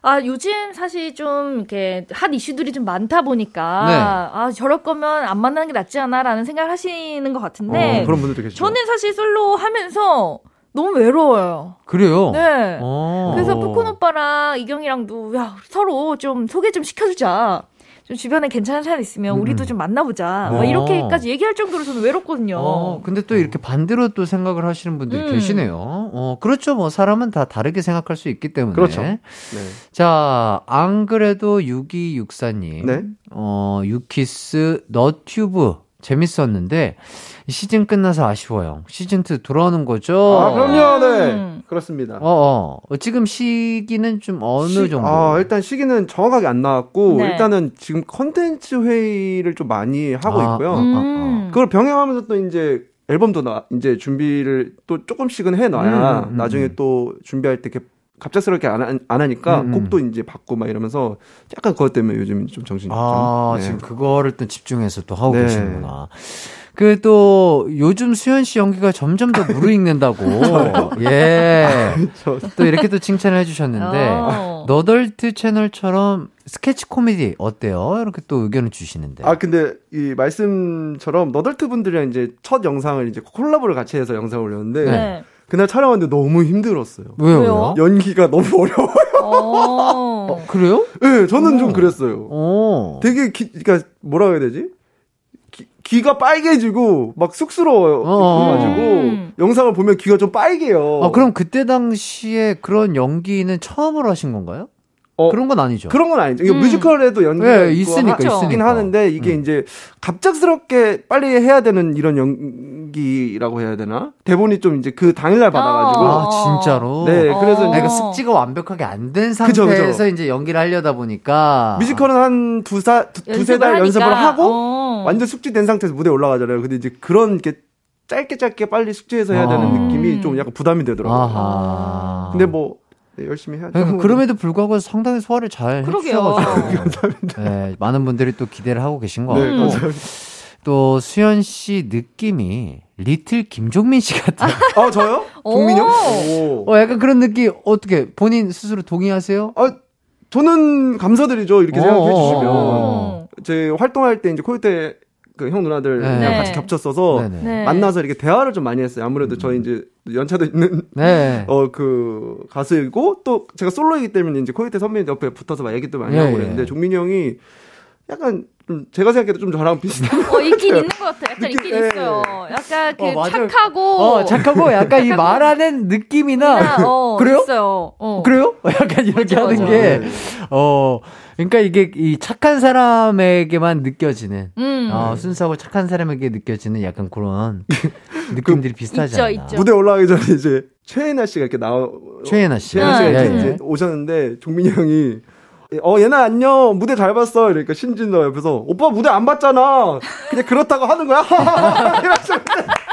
아, 요즘 사실 좀 이렇게 핫 이슈들이 좀 많다 보니까 네. 아, 저럴 거면 안 만나는 게 낫지 않아라는 생각을 하시는 것 같은데 어, 그런 분들도 계시죠. 저는 사실 솔로 하면서 너무 외로워요. 그래요. 네. 어. 그래서 푸콘 오빠랑 이경이랑도 야, 서로 좀 소개 좀 시켜주자. 좀 주변에 괜찮은 사람 있으면 우리도 좀 만나보자. 막 어. 이렇게까지 얘기할 정도로 저는 외롭거든요. 어, 근데 또 이렇게 반대로 또 생각을 하시는 분들이 음. 계시네요. 어, 그렇죠. 뭐, 사람은 다 다르게 생각할 수 있기 때문에. 그렇죠. 네. 자, 안 그래도 6264님. 네. 어, 유키스 너튜브 재밌었는데, 시즌 끝나서 아쉬워요. 시즌 2 돌아오는 거죠? 아 그럼요, 네 음. 그렇습니다. 어, 어. 지금 시기는 좀 어느 시- 정도? 아, 일단 시기는 정확하게 안 나왔고 네. 일단은 지금 컨텐츠 회의를 좀 많이 하고 아, 있고요. 음. 음. 그걸 병행하면서 또 이제 앨범도 나 이제 준비를 또 조금씩은 해 놔야 음, 음, 나중에 음. 또 준비할 때 이렇게 갑작스럽게 안, 하- 안 하니까 음, 음. 곡도 이제 받고 막 이러면서 약간 그것 때문에 요즘 좀 정신이 아, 좀, 네. 지금 그거를 또 집중해서 또 하고 네. 계시는구나. 그 또 요즘 수현 씨 연기가 점점 더 무르익는다고. 예. 저- 또 이렇게 또 칭찬을 해 주셨는데 어. 너덜트 채널처럼 스케치 코미디 어때요? 이렇게 또 의견을 주시는데. 아 근데 이 말씀처럼 너덜트 분들이랑 이제 첫 영상을 이제 콜라보를 같이 해서 영상을 올렸는데 네. 그날 촬영하는데 너무 힘들었어요. 왜요? 연기가 너무 어려워요. 어. 그래요? 네, 저는 좀 어. 그랬어요. 어. 되게 기, 그러니까 뭐라 해야 되지? 기, 귀가 빨개지고 막 쑥스러워요. 어. 가지고 음. 영상을 보면 귀가 좀 빨개요. 아, 그럼 그때 당시에 그런 연기는 처음으로 하신 건가요? 어, 그런 건 아니죠. 그런 건 아니죠. 이게 음. 뮤지컬에도 연기가 네, 있으니까, 하, 있긴 있으니까. 하는데 이게 음. 이제 갑작스럽게 빨리 해야 되는 이런 연기라고 해야 되나? 대본이 좀 이제 그 당일날 받아가지고 아, 진짜로? 네, 그래서 어. 내가 숙지가 완벽하게 안 된 상태에서 그죠. 이제 연기를 하려다 보니까 뮤지컬은 한 두사 두, 두세 달 하니까. 연습을 하고 어. 완전 숙지된 상태에서 무대에 올라가잖아요. 근데 이제 그런 게 짧게 짧게 빨리 숙지해서 해야 되는 아. 느낌이 좀 약간 부담이 되더라고요. 아하. 근데 뭐 네, 열심히 해야죠. 그러니까 그럼에도 불구하고 상당히 소화를 잘 그러게요. 해주셔가지고 네, 많은 분들이 또 기대를 하고 계신 것 네, 같고 감사합니다. 또 수현 씨 느낌이 리틀 김종민 씨 같아요. 아 저요? 동민요? 오. 어, 약간 그런 느낌 어떻게 본인 스스로 동의하세요? 아 저는 감사드리죠. 이렇게 생각해 어, 주시면 어. 제 활동할 때 이제 코요테 그 형 누나들 네. 같이 겹쳤어서 네네. 네. 만나서 이렇게 대화를 좀 많이 했어요. 아무래도 저희 이제 연차도 있는 네. 어그 가수이고 또 제가 솔로이기 때문에 이제 코이테 선배님 옆에 붙어서 막 얘기도 많이 예, 하고 예. 그랬는데 종민이 형이 약간 좀 제가 생각해도 좀 저랑 비슷한 어, 있긴 있는 것 같아. 약간 느낌- 있긴 예. 있어요. 약간 그 어. 착하고. 어, 착하고 약간 이 말하는 느낌이나 어, 그래요? 있어요. 어. 그래요? 약간 이렇게 맞아, 하는 맞아. 게, 어, 그러니까 이게 이 착한 사람에게만 느껴지는, 음. 어, 순수하고 착한 사람에게 느껴지는 약간 그런 느낌들이 비슷하지 있죠, 않나. 있죠. 무대 올라가기 전에 이제 최애나 씨가 이렇게 나오 최예나 씨. 최애나 씨가 아, 이제, 예, 예. 오셨는데 종민이 형이 어 얘나 안녕 무대 잘 봤어 이러니까 신진도 옆에서 오빠 무대 안 봤잖아 그냥 그렇다고 하는 거야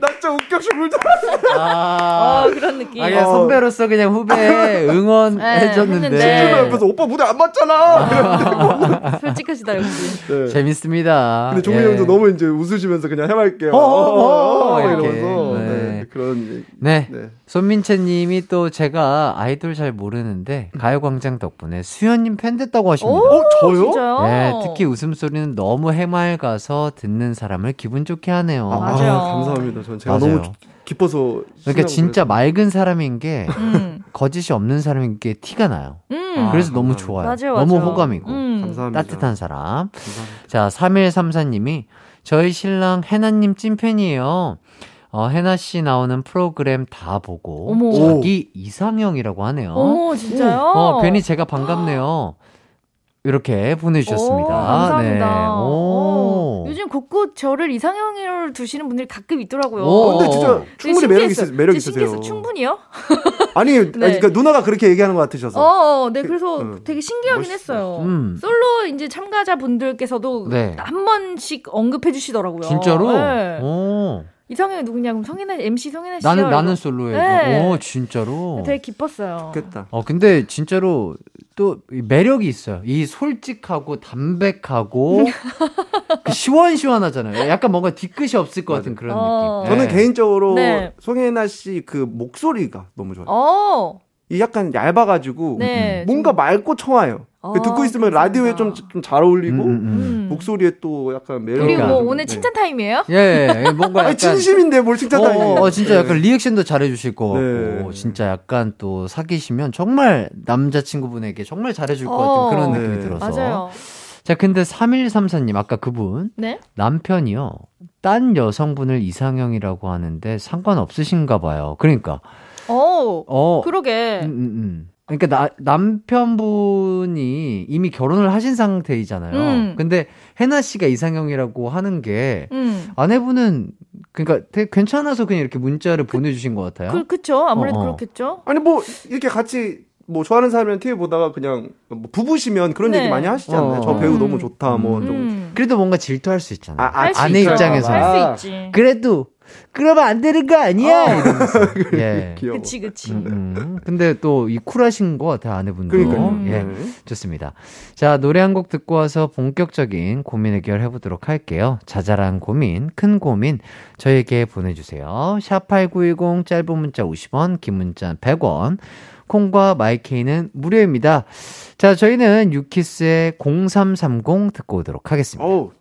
나 진짜 웃겨 죽을 줄 알았어 아, 어, 그런 느낌. 아, 그냥 선배로서 그냥 후배 응원해줬는데. 네. 옆에서 오빠 무대 안 봤잖아 솔직하시다, 역시. 네. 재밌습니다. 근데 종민이 예. 형도 너무 이제 웃으시면서 그냥 해맑게 어, 어, 어, 이러면서 이렇게. 네. 네. 그런 얘기. 네. 네. 손민채 님이 또 제가 아이돌 잘 모르는데 가요광장 덕분에 수현님 팬 됐다고 하십니다. 어 저요? 진짜요? 네, 특히 웃음소리는 너무 해맑아서 듣는 사람을 기분 좋게 하네요. 아, 맞아요. 감사합니다. 전 제가 맞아요. 너무 기뻐서 그러니까 진짜 그래서. 맑은 사람인 게 음. 거짓이 없는 사람인 게 티가 나요. 음. 아, 그래서 너무 감사합니다. 좋아요. 맞아요, 너무 맞아요. 호감이고 음. 감사합니다. 따뜻한 사람. 감사합니다. 자, 3134님이 저희 신랑 해나님 찐팬이에요. 어, 해나 씨 나오는 프로그램 다 보고 어머. 자기 이상형이라고 하네요. 어머, 진짜요? 어, 괜히 제가 반갑네요. 이렇게 보내주셨습니다. 오, 감사합니다. 네. 오. 어, 요즘 곳곳 저를 이상형으로 두시는 분들이 가끔 있더라고요. 오. 어, 근데 진짜 충분히 매력. 있으 매력 진짜 있으세요. 충분히요? 아니, 아니, 그러니까 누나가 그렇게 얘기하는 것 같으셔서. 어, 어, 네, 그래서 음, 되게 신기하긴 멋있어요. 했어요. 음. 솔로 이제 참가자 분들께서도 네. 한 번씩 언급해 주시더라고요. 진짜로? 네. 오. 이상형이 누구냐? 그럼 성인아, MC 성인아 씨요? 나는, 이거. 나는 솔로예요. 네. 오, 진짜로. 되게 기뻤어요. 좋겠다. 어, 근데 진짜로 또이 매력이 있어요. 이 솔직하고 담백하고 그 시원시원하잖아요. 약간 뭔가 뒤끝이 없을 것 같은 그런 어. 느낌. 저는 네. 개인적으로 네. 송혜나 씨 그 목소리가 너무 좋아요. 어, 이 약간 얇아가지고 네. 뭔가 맑고 청아요. 어, 듣고 있으면 감사합니다. 라디오에 좀 잘 어울리고 음, 음, 음. 음. 목소리에 또 약간 매력이 그리고 뭐. 오늘 칭찬 타임이에요? 예, 예, 뭔가 아니 약간. 진심인데 뭘 칭찬 어, 타임이에요. 어, 진짜 약간 리액션도 잘해주실 것 같고, 네. 진짜 약간 또 사귀시면 정말 남자친구분에게 정말 잘해줄 것 어. 같은 그런 느낌이 네. 들어서. 맞아요. 자, 근데 3134님, 아까 그분, 네? 남편이요. 딴 여성분을 이상형이라고 하는데 상관없으신가 봐요. 그러니까, 어, 어. 그러게. 음, 음, 음. 그러니까 나, 남편분이 이미 결혼을 하신 상태이잖아요. 음. 근데 혜나 씨가 이상형이라고 하는 게 음. 아내분은 그러니까 되게 괜찮아서 그냥 이렇게 문자를 보내주신 것 같아요. 그, 그쵸. 아무래도 어, 어. 그렇겠죠. 아니 뭐 이렇게 같이 뭐 좋아하는 사람이랑 TV 보다가 그냥 뭐 부부시면 그런 네. 얘기 많이 하시잖아요. 어. 저 배우 음. 너무 좋다 뭐 좀. 음. 그래도 뭔가 질투할 수 있잖아요. 아, 아, 할수 아내 있죠. 입장에서. 할수 있지. 그래도 그러면 안 되는 거 아니야? 이러면서. 예. 귀여워. 그치, 그치. 음, 음. 근데 또 이 쿨하신 것 같아요 아내분도. 그러니까요. 음. 예. 네. 좋습니다. 자, 노래 한 곡 듣고 와서 본격적인 고민 해결 해보도록 할게요. 자잘한 고민, 큰 고민, 저에게 보내주세요. 샵8910 짧은 문자 50원, 긴 문자 100원, 콩과 마이케이는 무료입니다. 자, 저희는 유키스의 0330 듣고 오도록 하겠습니다. 어우,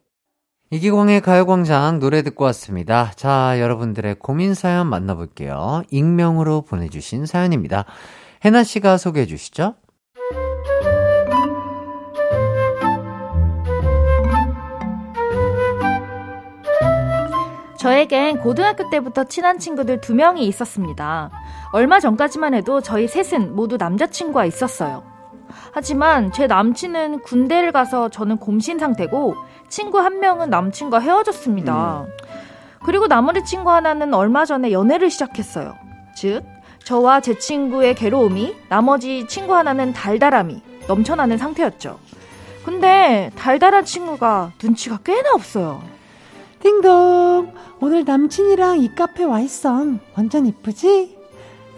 이기광의 가요광장 노래 듣고 왔습니다. 자, 여러분들의 고민 사연 만나볼게요. 익명으로 보내주신 사연입니다. 혜나 씨가 소개해 주시죠. 저에겐 고등학교 때부터 친한 친구들 두 명이 있었습니다. 얼마 전까지만 해도 저희 셋은 모두 남자친구가 있었어요. 하지만 제 남친은 군대를 가서 저는 곰신 상태고 친구 한 명은 남친과 헤어졌습니다. 그리고 나머지 친구 하나는 얼마 전에 연애를 시작했어요. 즉, 저와 제 친구의 괴로움이 나머지 친구 하나는 달달함이 넘쳐나는 상태였죠. 근데 달달한 친구가 눈치가 꽤나 없어요. 띵동 오늘 남친이랑 이 카페 와 있어 완전 이쁘지?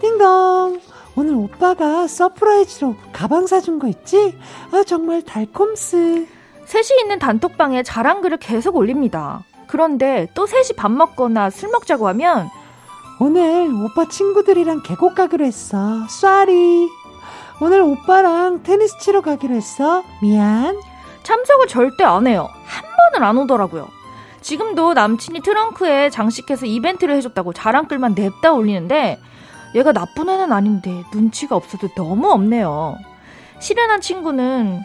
띵동 오늘 오빠가 서프라이즈로 가방 사준 거 있지? 아 정말 달콤스 셋이 있는 단톡방에 자랑글을 계속 올립니다. 그런데 또 셋이 밥 먹거나 술 먹자고 하면 오늘 오빠 친구들이랑 계곡 가기로 했어 sorry 오늘 오빠랑 테니스 치러 가기로 했어 미안 참석을 절대 안 해요. 한 손을 안 오더라고요. 지금도 남친이 트렁크에 장식해서 이벤트를 해줬다고 자랑글만 냅다 올리는데 얘가 나쁜 애는 아닌데 눈치가 없어도 너무 없네요. 실연한 친구는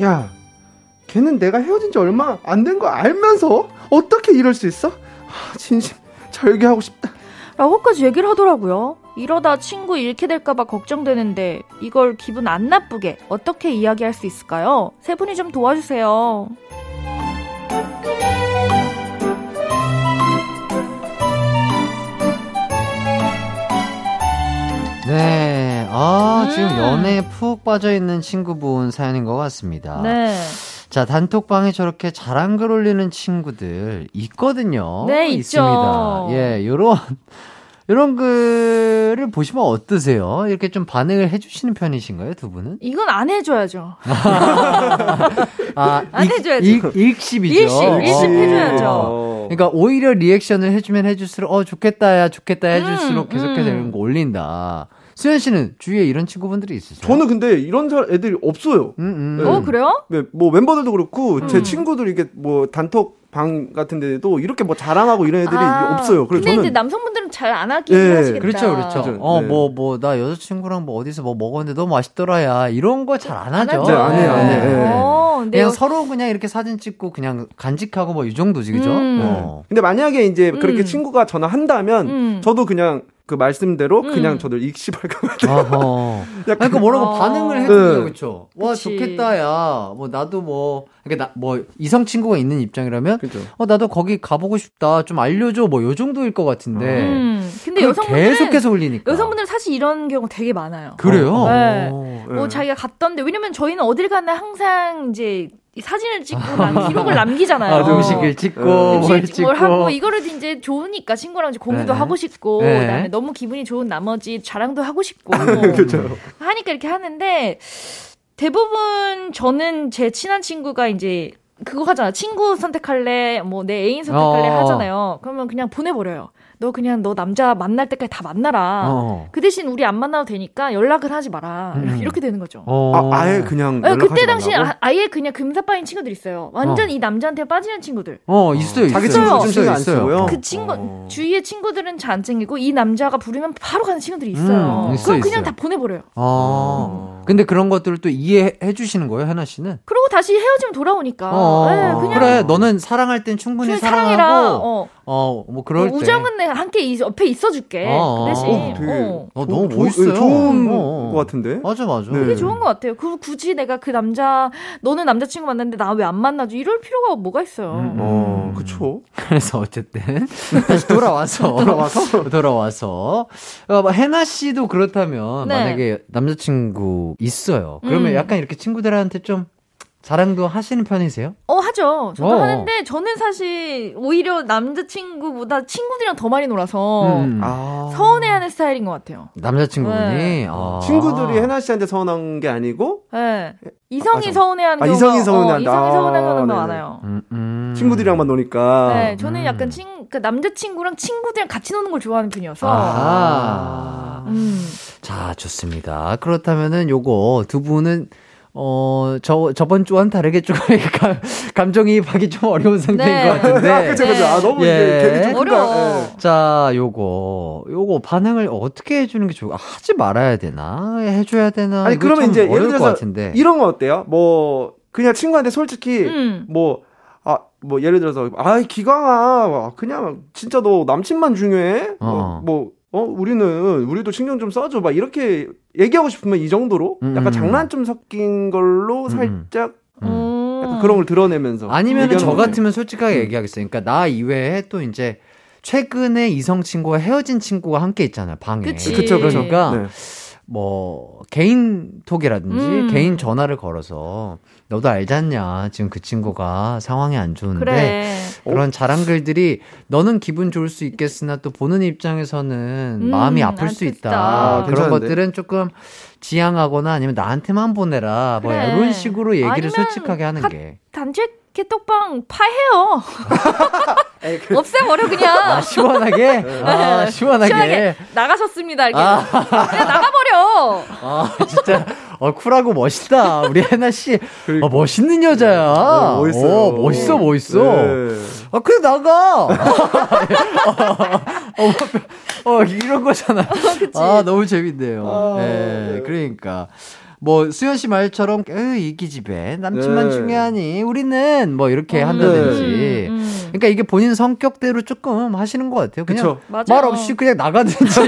야, 걔는 내가 헤어진 지 얼마 안 된 거 알면서 어떻게 이럴 수 있어? 아, 진심 절개하고 싶다. 라고까지 얘기를 하더라고요. 이러다 친구 잃게 될까봐 걱정되는데 이걸 기분 안 나쁘게 어떻게 이야기할 수 있을까요? 세 분이 좀 도와주세요. 네. 아, 음. 지금 연애에 푹 빠져있는 친구분 사연인 것 같습니다. 네. 자, 단톡방에 저렇게 자랑글 올리는 친구들 있거든요. 네, 있죠. 있습니다. 예, 요런, 요런 글을 보시면 어떠세요? 이렇게 좀 반응을 해주시는 편이신가요, 두 분은? 이건 안 해줘야죠. 아, 안 읽- 해줘야죠. 읽, 읽씹이죠. 일십, 일십 어. 해줘야죠. 어. 그러니까 오히려 리액션을 해주면 해줄수록 어 좋겠다 야 좋겠다 해줄수록 음, 계속해서 음. 이런 거 올린다. 수현 씨는 주위에 이런 친구분들이 있으세요? 저는 근데 이런 사- 애들이 없어요. 음, 음. 네. 어, 그래요? 네, 뭐 멤버들도 그렇고 제 음. 친구들 이게 뭐 단톡 방 같은 데도 이렇게 뭐 자랑하고 이런 애들이 아, 없어요. 그래서 근데 저는 이제 남성분들은 잘 안 하긴 예, 하시겠다. 그렇죠, 그렇죠. 그죠. 어, 네. 뭐, 뭐, 나 여자친구랑 뭐 어디서 뭐 먹었는데 너무 맛있더라, 야. 이런 거 잘 안 하죠. 하죠. 네, 안 해요, 안 해요. 네. 어, 근데 그냥 여- 서로 그냥 이렇게 사진 찍고 그냥 간직하고 뭐 이 정도지, 그죠? 음. 어. 근데 만약에 이제 그렇게 음. 친구가 전화한다면 음. 저도 그냥 그 말씀대로 음. 그냥 저도 익십할 것 같아요. 어허. 약간 그러니까 뭐라고 어. 반응을 해주죠, 네. 그렇죠? 와 그치. 좋겠다, 야. 뭐 나도 뭐, 그러니까 나 뭐 이성 친구가 있는 입장이라면, 그죠. 어 나도 거기 가보고 싶다, 좀 알려줘, 뭐 요 정도일 것 같은데. 음. 근데 그걸 여성분들은 계속해서 올리니까. 여성분들은 사실 이런 경우 되게 많아요. 그래요? 네. 어. 뭐 네. 자기가 갔던데 왜냐면 저희는 어딜 가나 항상 이제 이 사진을 찍고 남, 기록을 남기잖아요. 아, 음식을 찍고, 네. 뭘 찍고. 뭘 하고 이거를 이제 좋으니까 친구랑 이제 공유도 네. 하고 싶고 네. 그다음에 너무 기분이 좋은 나머지 자랑도 하고 싶고 그죠. 하니까 이렇게 하는데 대부분 저는 제 친한 친구가 이제 그거 하잖아. 친구 선택할래, 뭐 내 애인 선택할래 어. 하잖아요. 그러면 그냥 보내버려요. 너 그냥 너 남자 만날 때까지 다 만나라. 어. 그 대신 우리 안 만나도 되니까 연락은 하지 마라. 음. 이렇게 되는 거죠. 어. 아, 아예 그냥 네, 그때 당시? 아, 아예 그냥 금사빠인 친구들 있어요. 완전 어. 이 남자한테 빠지는 친구들. 어, 있어요, 자기 있어요. 친구 좀 있어요, 있어요. 그 친구 어. 주위의 친구들은 잘 안 챙기고 이 남자가 부르면 바로 가는 친구들이 있어요. 음, 있어요, 그럼 그냥 있어요. 다 보내버려요. 어. 근데 그런 것들을 또 이해해 주시는 거예요, 하나 씨는? 그리고 다시 헤어지면 돌아오니까. 어, 네, 그냥 그래, 너는 사랑할 땐 충분히 사랑해라. 어. 어, 뭐 그럴 때. 우정은 내가 함께 이- 옆에 있어줄게. 어, 그 대신. 어, 되게 어. 어, 조- 너무 조- 멋있어요. 예, 좋은 어, 어. 것 같은데. 맞아, 맞아. 네. 그게 좋은 것 같아요. 그 굳이 내가 그 남자 너는 남자친구 만났는데 나 왜 안 만나죠? 이럴 필요가 뭐가 있어요. 음, 어, 그쵸. 그래서 어쨌든 다시 돌아와서 돌아와서 돌아와서 어, 뭐 해나 씨도 그렇다면 네. 만약에 남자친구 있어요. 그러면 음. 약간 이렇게 친구들한테 좀 자랑도 하시는 편이세요? 어 하죠. 저도 어. 하는데 저는 사실 오히려 남자친구보다 친구들이랑 더 많이 놀아서 음. 아. 서운해하는 스타일인 것 같아요. 남자친구분이 네. 아. 친구들이 해나 씨한테 서운한 게 아니고 네. 이성이 아, 저- 서운해하는 아, 경우가 이성이 서운해한다. 어, 이성이 서운한 경우가 아, 네네. 많아요. 음, 음. 친구들이랑만 노니까. 네, 저는 음. 약간 친, 그러니까 남자친구랑 친구들이랑 같이 노는 걸 좋아하는 편이어서. 음. 자, 좋습니다. 그렇다면은 요거 두 분은 어, 저, 저번 주와는 다르게 좀 감, 감정이입하기 좀 어려운 상태인 네. 것 같은데. 아, 그쵸, 그쵸. 아, 너무 예. 좀 큰가. 어려워. 예. 자, 요거, 요거 반응을 어떻게 해주는 게 좋을까? 하지 말아야 되나? 해줘야 되나? 아니, 그러면 참 이제 예를 것 들어서 같은데. 이런 건 어때요? 뭐, 그냥 친구한테 솔직히, 음. 뭐, 아, 뭐, 예를 들어서, 아, 기광아, 그냥, 진짜 너 남친만 중요해? 어. 뭐, 뭐, 어, 우리는, 우리도 신경 좀 써줘. 막, 이렇게 얘기하고 싶으면 이 정도로? 음. 약간 장난 좀 섞인 걸로 음. 살짝, 음. 약간 그런 걸 드러내면서. 아니면 저. 같으면 솔직하게 얘기하겠어요. 그러니까 나 이외에 또 이제 최근에 이성 친구와 헤어진 친구가 함께 있잖아요, 방에. 그치. 그쵸, 그쵸. 그러니까 네. 뭐 개인 톡이라든지 음. 개인 전화를 걸어서 너도 알잖냐 지금 그 친구가 상황이 안 좋은데 그래. 그런 자랑글들이 너는 기분 좋을 수 있겠으나 또 보는 입장에서는 음, 마음이 아플 안 수. 있다 아, 그런 괜찮은데? 것들은 조금 지양하거나 아니면 나한테만 보내라 뭐 그래. 이런 식으로 얘기를 솔직하게 하는 가- 게 단체 개떡방 파해요. 그- 없애버려, 그냥. 아, 시원하게 아 시원하게 시원하게 나가셨습니다. 이렇게. 아. 그냥 나가버려. 아, 진짜 어, 쿨하고 멋있다. 우리 해나 씨. 어, 멋있는 여자야. 네, 멋있어. 어, 멋있어, 멋있어. 네. 아, 그래, 나가. 어, 어, 이런 거잖아. 어, 아, 너무 재밌네요. 아, 네, 그러니까. 뭐 수현 씨 말처럼 이기 집에 남친만 네. 중요하니 우리는 뭐 이렇게 음, 한다든지 음, 음. 그러니까 이게 본인 성격대로 조금 하시는 것 같아요. 그냥 말 없이 그냥 나가든지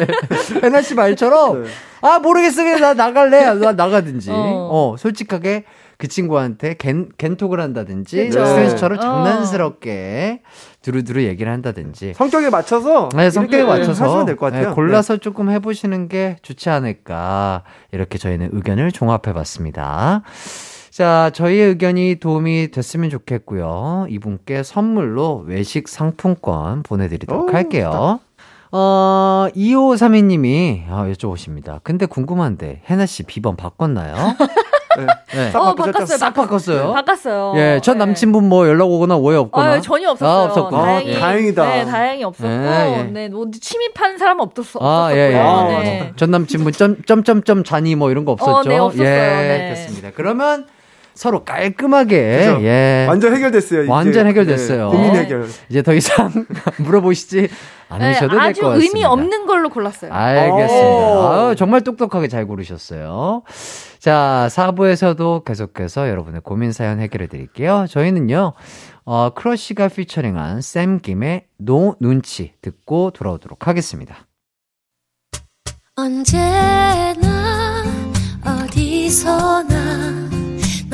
해나 씨 말처럼 네. 아 모르겠어 그냥 나 나갈래 나 나가든지 어. 어 솔직하게 그 친구한테 겐, 겐톡을 한다든지 수현 씨처럼 어. 장난스럽게 두루두루 얘기를 한다든지 성격에 맞춰서 네 성격에 맞춰서 하시면 될 것 같아요. 네, 골라서 네. 조금 해보시는 게 좋지 않을까 이렇게 저희는 의견을 종합해봤습니다. 자, 저희의 의견이 도움이 됐으면 좋겠고요. 이분께 선물로 외식 상품권 보내드리도록 오, 할게요. 어, 2532님이 아, 여쭤보십니다. 근데 궁금한데, 혜나씨 비번 바꿨나요? 네. 네. 싹 어, 바꿨어요. 싹 바꿨어요. 바꿨어요. 예, 전 네. 남친분 뭐 연락 오거나 오해 없거나. 아, 전혀 없었어요. 아, 없었고. 다행히, 아, 다행이다. 네, 다행히 없었고. 네, 예. 네, 뭐 침입한 사람 없었어. 아, 예, 예. 아, 네. 전 남친분 점, 점점점 잔이 뭐 이런 거 없었죠. 어, 네, 없었어요. 예, 네. 그렇습니다. 그러면 서로 깔끔하게 그쵸? 예 완전 해결됐어요. 완전 해결됐어요. 네, 고민 해결. 이제 더 이상 물어보시지 않으셔도 네, 될것 같습니다. 아주 의미 없는 걸로 골랐어요. 알겠습니다. 아유, 정말 똑똑하게 잘 고르셨어요. 자, 4부에서도 계속해서 여러분의 고민 사연 해결해 드릴게요. 저희는요. 어, 크러쉬가 피처링한 샘 김의 No 눈치 듣고 돌아오도록 하겠습니다. 언제나 어디서나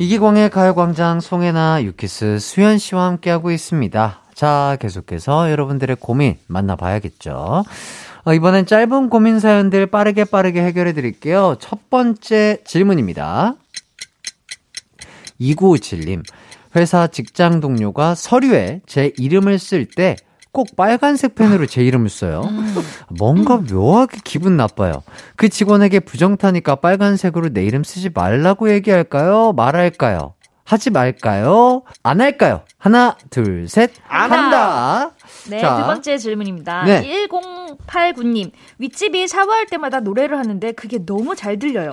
이기광의 가요광장 송혜나 유키스 수현 씨와 함께하고 있습니다. 자, 계속해서 여러분들의 고민 만나봐야겠죠. 어, 이번엔 짧은 고민 사연들 빠르게 빠르게 해결해 드릴게요. 첫 번째 질문입니다. 2957님, 회사 직장 동료가 서류에 제 이름을 쓸 때 꼭 빨간색 펜으로 제 이름을 써요. 뭔가 묘하게 기분 나빠요. 그 직원에게 부정타니까 빨간색으로 내 이름 쓰지 말라고 얘기할까요? 말할까요? 하지 말까요? 안 할까요? 하나, 둘, 셋. 안 한다. 네, 자. 두 번째 질문입니다. 네. 1089님, 윗집이 샤워할 때마다 노래를 하는데 그게 너무 잘 들려요.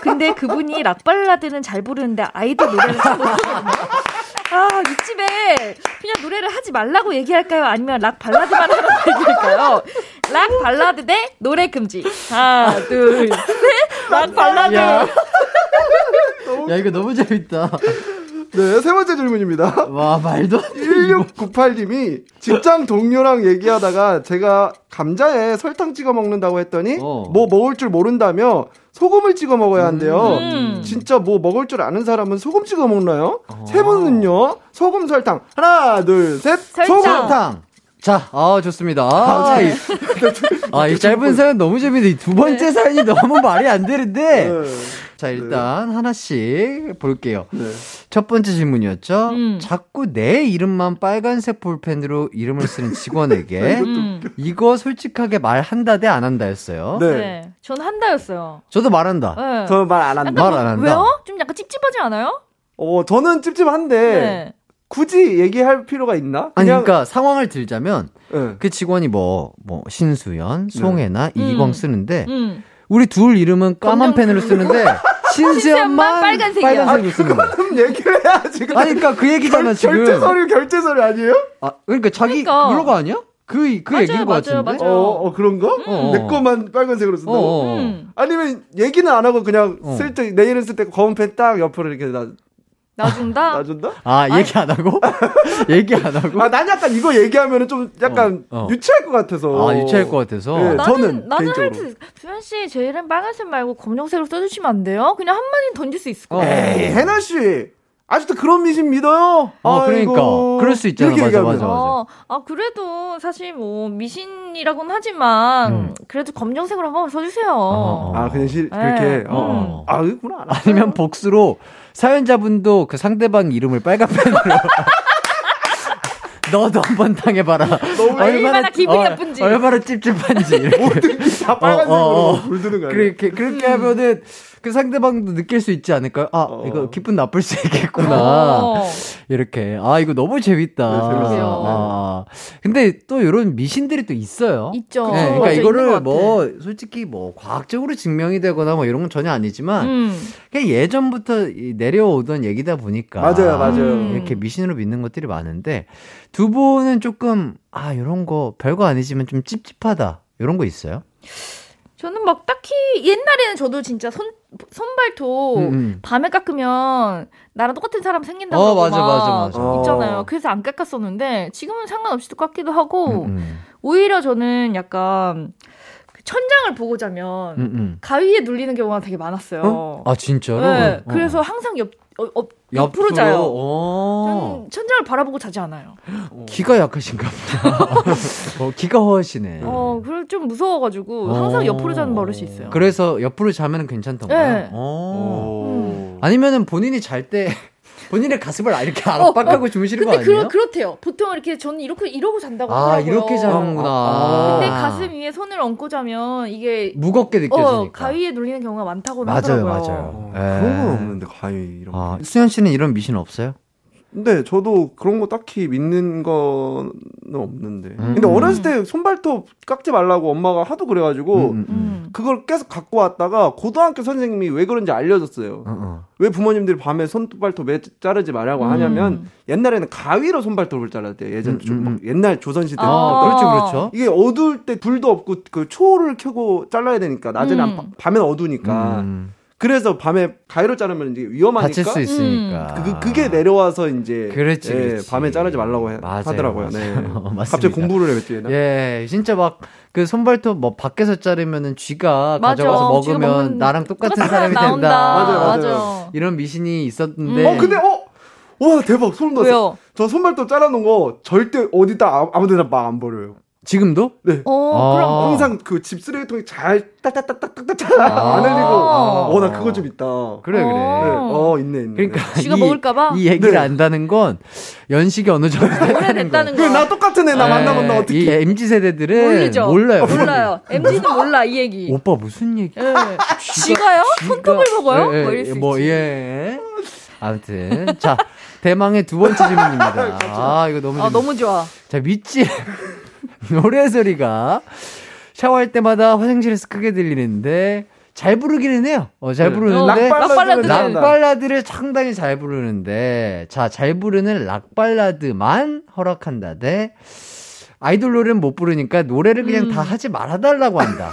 근데 그분이 락발라드는 잘 부르는데 아이들 노래를 잘 못하거든요. 아, 윗집에 그냥 노래를 하지 말라고 얘기할까요? 아니면 락 발라드만 하라고 얘기할까요? 락 발라드 대 노래 금지. 하나, 둘, 셋. 락 발라드. 야, 야 이거 너무 재밌다. 네, 세 번째 질문입니다. 와, 말도 1698님이 직장 동료랑 얘기하다가 제가 감자에 설탕 찍어 먹는다고 했더니 어. 뭐 먹을 줄 모른다며 소금을 찍어 먹어야 한대요. 음. 진짜 뭐 먹을 줄 아는 사람은 소금 찍어 먹나요? 어. 세 분은요? 소금 설탕. 하나, 둘, 셋. 설탕. 소금. 자, 아, 좋습니다. 아, 이, 아, 이 짧은 사연 너무 재밌는데, 두 번째 네. 사연이 너무 말이 안 되는데. 네. 자, 일단 네. 하나씩 볼게요. 네. 첫 번째 질문이었죠. 음. 자꾸 내 이름만 빨간색 볼펜으로 이름을 쓰는 직원에게 음. 이거 솔직하게 말한다 대 안 한다였어요. 네. 네. 전 한다였어요. 저도 말한다. 네. 저는 말 안 한다. 말 안 한다. 왜요? 좀 약간 찝찝하지 않아요? 어, 저는 찝찝한데 네. 굳이 얘기할 필요가 있나? 아니, 그러니까 상황을 들자면 네. 그 직원이 뭐, 뭐, 신수연, 송혜나, 네. 이광 음. 쓰는데 음. 우리 둘 이름은 까만 펜으로 쓰는데 빨간색이야. 빨간색으로 쓰는 거야. 그럼 얘기를 해야지. 아니, 그러니까 그 얘기잖아, 결, 지금. 결제 서류, 결제 서류 아니에요? 아, 그러니까 자기 그러니까. 그거가 아니야? 그, 그 맞아요, 얘기인 것 같은데? 맞아요. 어, 어, 그런가? 음. 내 것만 빨간색으로 쓴다고? 어, 어. 음. 아니면 얘기는 안 하고 그냥 어. 쓸 때, 내일은 쓸 때 검은 펜 딱 옆으로 이렇게 놔, 놔준다? 놔준다? 아, 얘기 안 하고? 얘기 안 하고? 아, 난 약간 이거 얘기하면은 좀 약간 어, 어. 유치할 것 같아서. 아, 유치할 것 같아서? 네, 나는, 저는. 나는 할 수, 수현 씨, 제 이름 빨간색 말고 검정색으로 써주시면 안 돼요? 그냥 한마디 던질 수 있을 것 같아요. 에이, 혜나 씨. 아직도 그런 미신 믿어요? 어, 그러니까. 아이고. 그럴 수 있잖아. 맞아, 얘기하면. 맞아, 맞아. 어, 아, 그래도 사실 뭐 미신이라고는 하지만 음. 그래도 검정색으로 한번 써주세요. 어, 어. 아, 그냥 실, 네. 그렇게. 어. 어. 아, 그구나. 아니면 복수로 사연자분도 그 상대방 이름을 빨간 펜으로 너도 한번 당해봐라. 얼마나 기분이 어, 나쁜지. 얼마나 찝찝한지. 이렇게. 다 빨간색으로 어, 어, 어. 물드는 거야. 그렇게, 그렇게 하면은 그 상대방도 느낄 수 있지 않을까요? 아, 어. 이거 기분 나쁠 수 있겠구나. 어. 이렇게. 아, 이거 너무 재밌다. 네, 재밌어요. 아, 근데 또 이런 미신들이 또 있어요. 있죠. 네, 그러니까 이거를. 뭐 솔직히 뭐 과학적으로 증명이 되거나 뭐 이런 건 전혀 아니지만 음. 그냥 예전부터 이 내려오던 얘기다 보니까 맞아요, 맞아요. 음. 이렇게 미신으로 믿는 것들이 많은데 두 분은 조금 아 이런 거 별거 아니지만 좀 찝찝하다 이런 거 있어요? 저는 막 딱히 옛날에는 저도 진짜 손 손발톱 음, 음. 밤에 깎으면 나랑 똑같은 사람 생긴다고 어, 맞아, 막 맞아, 맞아. 어. 있잖아요. 그래서 안 깎았었는데 지금은 상관없이도 깎기도 하고 음, 음. 오히려 저는 약간 그 천장을 보고 자면 음, 음. 가위에 눌리는 경우가 되게 많았어요. 아 진짜로? 네, 어. 그래서 항상 옆, 어, 어, 옆으로 자요. 어. 천장을 바라보고 자지 않아요. 기가 약하신가 보다. 어, 기가 허하시네. 어, 그래 좀 무서워가지고 항상 어. 옆으로 자는 버릇이 있어요. 그래서 옆으로 자면 괜찮던가요? 네. 어. 오. 아니면은 본인이 잘때 본인의 가슴을 이렇게 압박하고 주무시는 거 근데 아니에요? 그, 그렇대요. 보통 이렇게 저는 이렇게 이러고 잔다고 아 하더라고요. 이렇게 자는구나. 아. 근데 가슴 위에 손을 얹고 자면 이게 무겁게 느껴지니까. 어, 가위에 눌리는 경우가 많다고 맞아요, 하더라고요. 맞아요. 어, 예. 그런 건 없는데, 가위 이런 거. 아, 수현 씨는 이런 미신 없어요? 근데 저도 그런 거 딱히 믿는 거는 없는데. 음. 근데 어렸을 때 손발톱 깎지 말라고 엄마가 하도 그래가지고 음, 음, 음. 음. 그걸 계속 갖고 왔다가 고등학교 선생님이 왜 그런지 알려줬어요. 어, 어. 왜 부모님들이 밤에 손발톱 왜 자르지 말라고 음. 하냐면 옛날에는 가위로 손발톱을 잘랐대요. 예전 음, 좀 음, 막 음. 옛날 조선시대. 아. 그렇죠, 그렇죠. 이게 어두울 때 불도 없고 그 초를 켜고 잘라야 되니까 낮에는 음. 안 파- 밤엔 어두우니까 음, 그래서 밤에 가위로 자르면 이제 위험하니까 다칠 수 있으니까. 그, 그게 내려와서 이제 그렇지, 예, 그렇지. 밤에 자르지 말라고 해- 맞아요, 하더라고요. 네. 맞아요. 맞습니다. 갑자기 공부를. 나. 예, 진짜 막 그 손발톱 뭐 밖에서 자르면은 쥐가 맞아. 가져가서 먹으면 먹는 나랑 똑같은 사람이 사람 된다. 맞아요, 맞아요. 맞아. 이런 미신이 있었는데. 음. 어 근데 어. 와 대박 소름 돋았어. 왜요? 저 손발톱 잘라놓은 거 절대 어디다 아- 아무데나 막 안 버려요. 지금도? 네. 어, 그럼 아. 항상 그 집 쓰레기통에 잘 딱딱딱딱딱딱 잘안 흘리고. 아. 어나 그거 좀 있다. 그래, 그래. 네. 어. 어 있네 있네. 그러니까 쥐가 이, 먹을까봐? 이 얘기를 네. 안다는 건 연식이 어느 정도 됐다는 거. 오래됐다는 거. 그나 똑같은 애나 만나면 나이 어떻게? MZ 세대들은 모르죠. 몰라요. 몰라요. MZ는 몰라 이 얘기. 오빠 무슨 얘기? 예. 쥐가요? 손톱을 먹어요? 예, 뭐 예, 이럴 수 뭐 있지. 예. 아무튼 자 대망의 두 번째 질문입니다. 아 이거 너무 아 너무 좋아. 자 밑지 노래 소리가 샤워할 때마다 화장실에서 크게 들리는데 잘 부르기는 해요. 어, 잘 네. 부르는데 락 발라드는 락 잘한다. 발라드를 상당히 잘 부르는데 자 잘 부르는 락 발라드만 허락한다 대 아이돌 노래는 못 부르니까 노래를 그냥 음. 다 하지 말아 달라고 한다.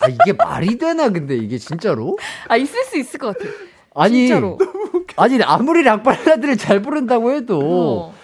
아 이게 말이 되나 근데 이게 진짜로? 아 있을 수 있을 것 같아. 아니 진짜로. 아니 아무리 락 발라드를 잘 부른다고 해도 어.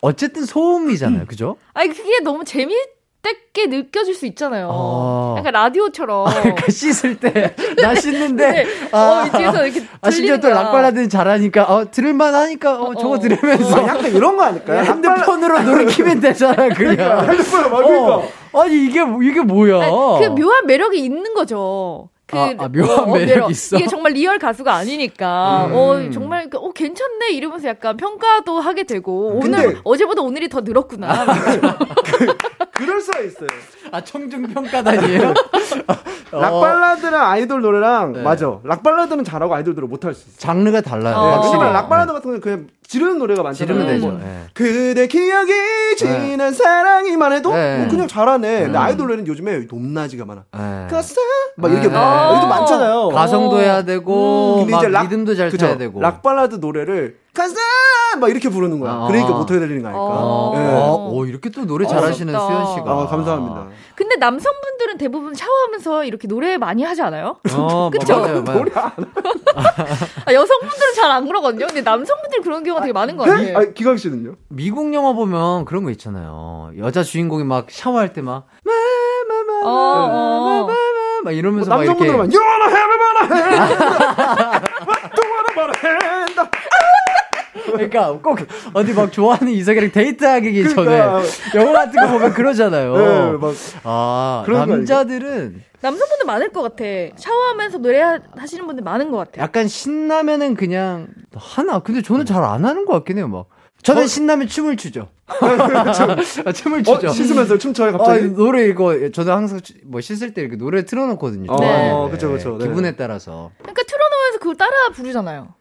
어쨌든 소음이잖아요, 그죠? 아니 그게 너무 재밌게 느껴질 수 있잖아요. 어. 약간 라디오처럼. 그러니까 씻을 때 나 씻는데 네. 어, 뒤에서 이렇게 아, 심지어 또. 락발라드는 잘하니까, 어, 들을만 하니까, 어, 저거 어. 들으면서. 아, 약간 이런 거 아닐까요? 핸드폰으로 노래 키면 되잖아, 그냥. 핸드폰에 막 그러니까. 어, 아니, 이게, 이게 뭐야. 아니, 그 묘한 매력이 있는 거죠. 그 아, 아, 묘한 매력이 있어? 이게 정말 real 가수가 아니니까 음. 어 정말 그, 어 괜찮네 이러면서 약간 평가도 하게 되고 근데- 오늘 어제보다 오늘이 더 늘었구나. 그럴 수가 있어요. 아, 청중평가단이에요? 어, 락발라드랑 아이돌 노래랑 네. 맞아. 락발라드는 잘하고 아이돌 노래 못할 수 있어. 장르가 달라요. 어. 확실히. 왜냐면 락발라드 같은 경우는 그냥 지르는 노래가 많잖아요. 지르면 되죠. 뭐, 예. 그대 기억이 지난 사랑이만 해도 네. 뭐 그냥 잘하네. 근데 음. 아이돌 노래는 요즘에 높낮이가 많아. 예. 가사 막 이렇게 네. 많아. 요즘 많잖아요. 가성도 해야 되고, 음, 근데 막 이제 락- 리듬도 잘 그죠? 타야 되고. 락발라드 노래를 가사 막 이렇게 부르는 거야. 아. 그러니까 못하게 들리는 거 아닐까. 어. 예. 어, 오, 이렇게 또 노래 잘하시는 어렵다. 수현 씨가. 아, 감사합니다. 근데 남성분들은 대부분 샤워하면서 이렇게 노래 많이 하지 않아요? 어, 그쵸? 맞아요, 맞아요. 아, 여성분들은 잘 안 그러거든요. 근데 남성분들은 그런 경우가 되게 많은 거 아니에요? 아, 기광 씨는요? 미국 영화 보면 그런 거 있잖아요. 여자 주인공이 막 샤워할 때 막, 어, 어. 막 이러면서 뭐막 이렇게. 남성분들만 You wanna have a wanna have Do wanna wanna have 그러니까 꼭 어디 막 좋아하는 이성이랑 데이트하기 전에 그러니까. 영화 같은 거 보면 그러잖아요. 네, 막 아, 남자들은 남성분들 많을 것 같아. 샤워하면서 노래 하시는 분들 많은 것 같아. 약간 신나면은 그냥 하나. 근데 저는 잘 안 하는 것 같긴 해요, 막. 저는 신나면 춤을 추죠. 아, 춤을 추죠. 어, 씻으면서 춤춰요 아, 갑자기. 노래 이거 저도 항상 추- 뭐 씻을 때 이렇게 노래 틀어놓거든요. 어, 네. 그쵸, 그쵸. 네. 기분에 따라서 그러니까 틀어놓으면서 그걸 따라 부르잖아요.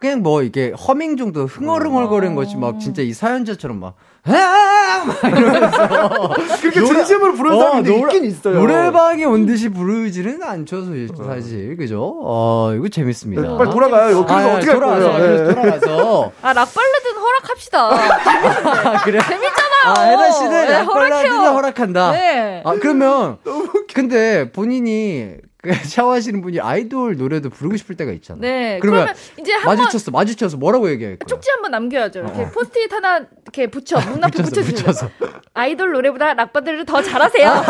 그냥 뭐 이게 허밍 정도 흥얼흥얼거리는 것이 막 진짜 이 사연자처럼 막, 아! 막 이러면서 그렇게 노래- 진심으로 부르는 어, 사람이 노래- 있긴 있어요. 노래방에 온 듯이 부르지는 않죠, 소- 사실. 그죠? 어, 이거 재밌습니다. 네, 빨리 돌아가요. 이거 그래서 아, 어떻게 할 돌아가서, 네. 돌아가서. 아, 락발레드는 허락합시다. 아, 그래? 재밌잖아요. 아, 혜나 씨는 네, 락발라드는 허락해요. 허락한다. 네. 아, 그러면, 근데 본인이 그 샤워하시는 분이 아이돌 노래도 부르고 싶을 때가 있잖아. 네. 그러면 그러면, 이제 한번 마주쳤어, 마주쳐서 뭐라고 얘기할 거야? 쪽지 한번 남겨야죠. 이렇게 포스트잇 하나 이렇게 붙여 문 앞에 어. 붙여서, 붙여주세요. 아이돌 노래보다 락바들을 더 잘하세요.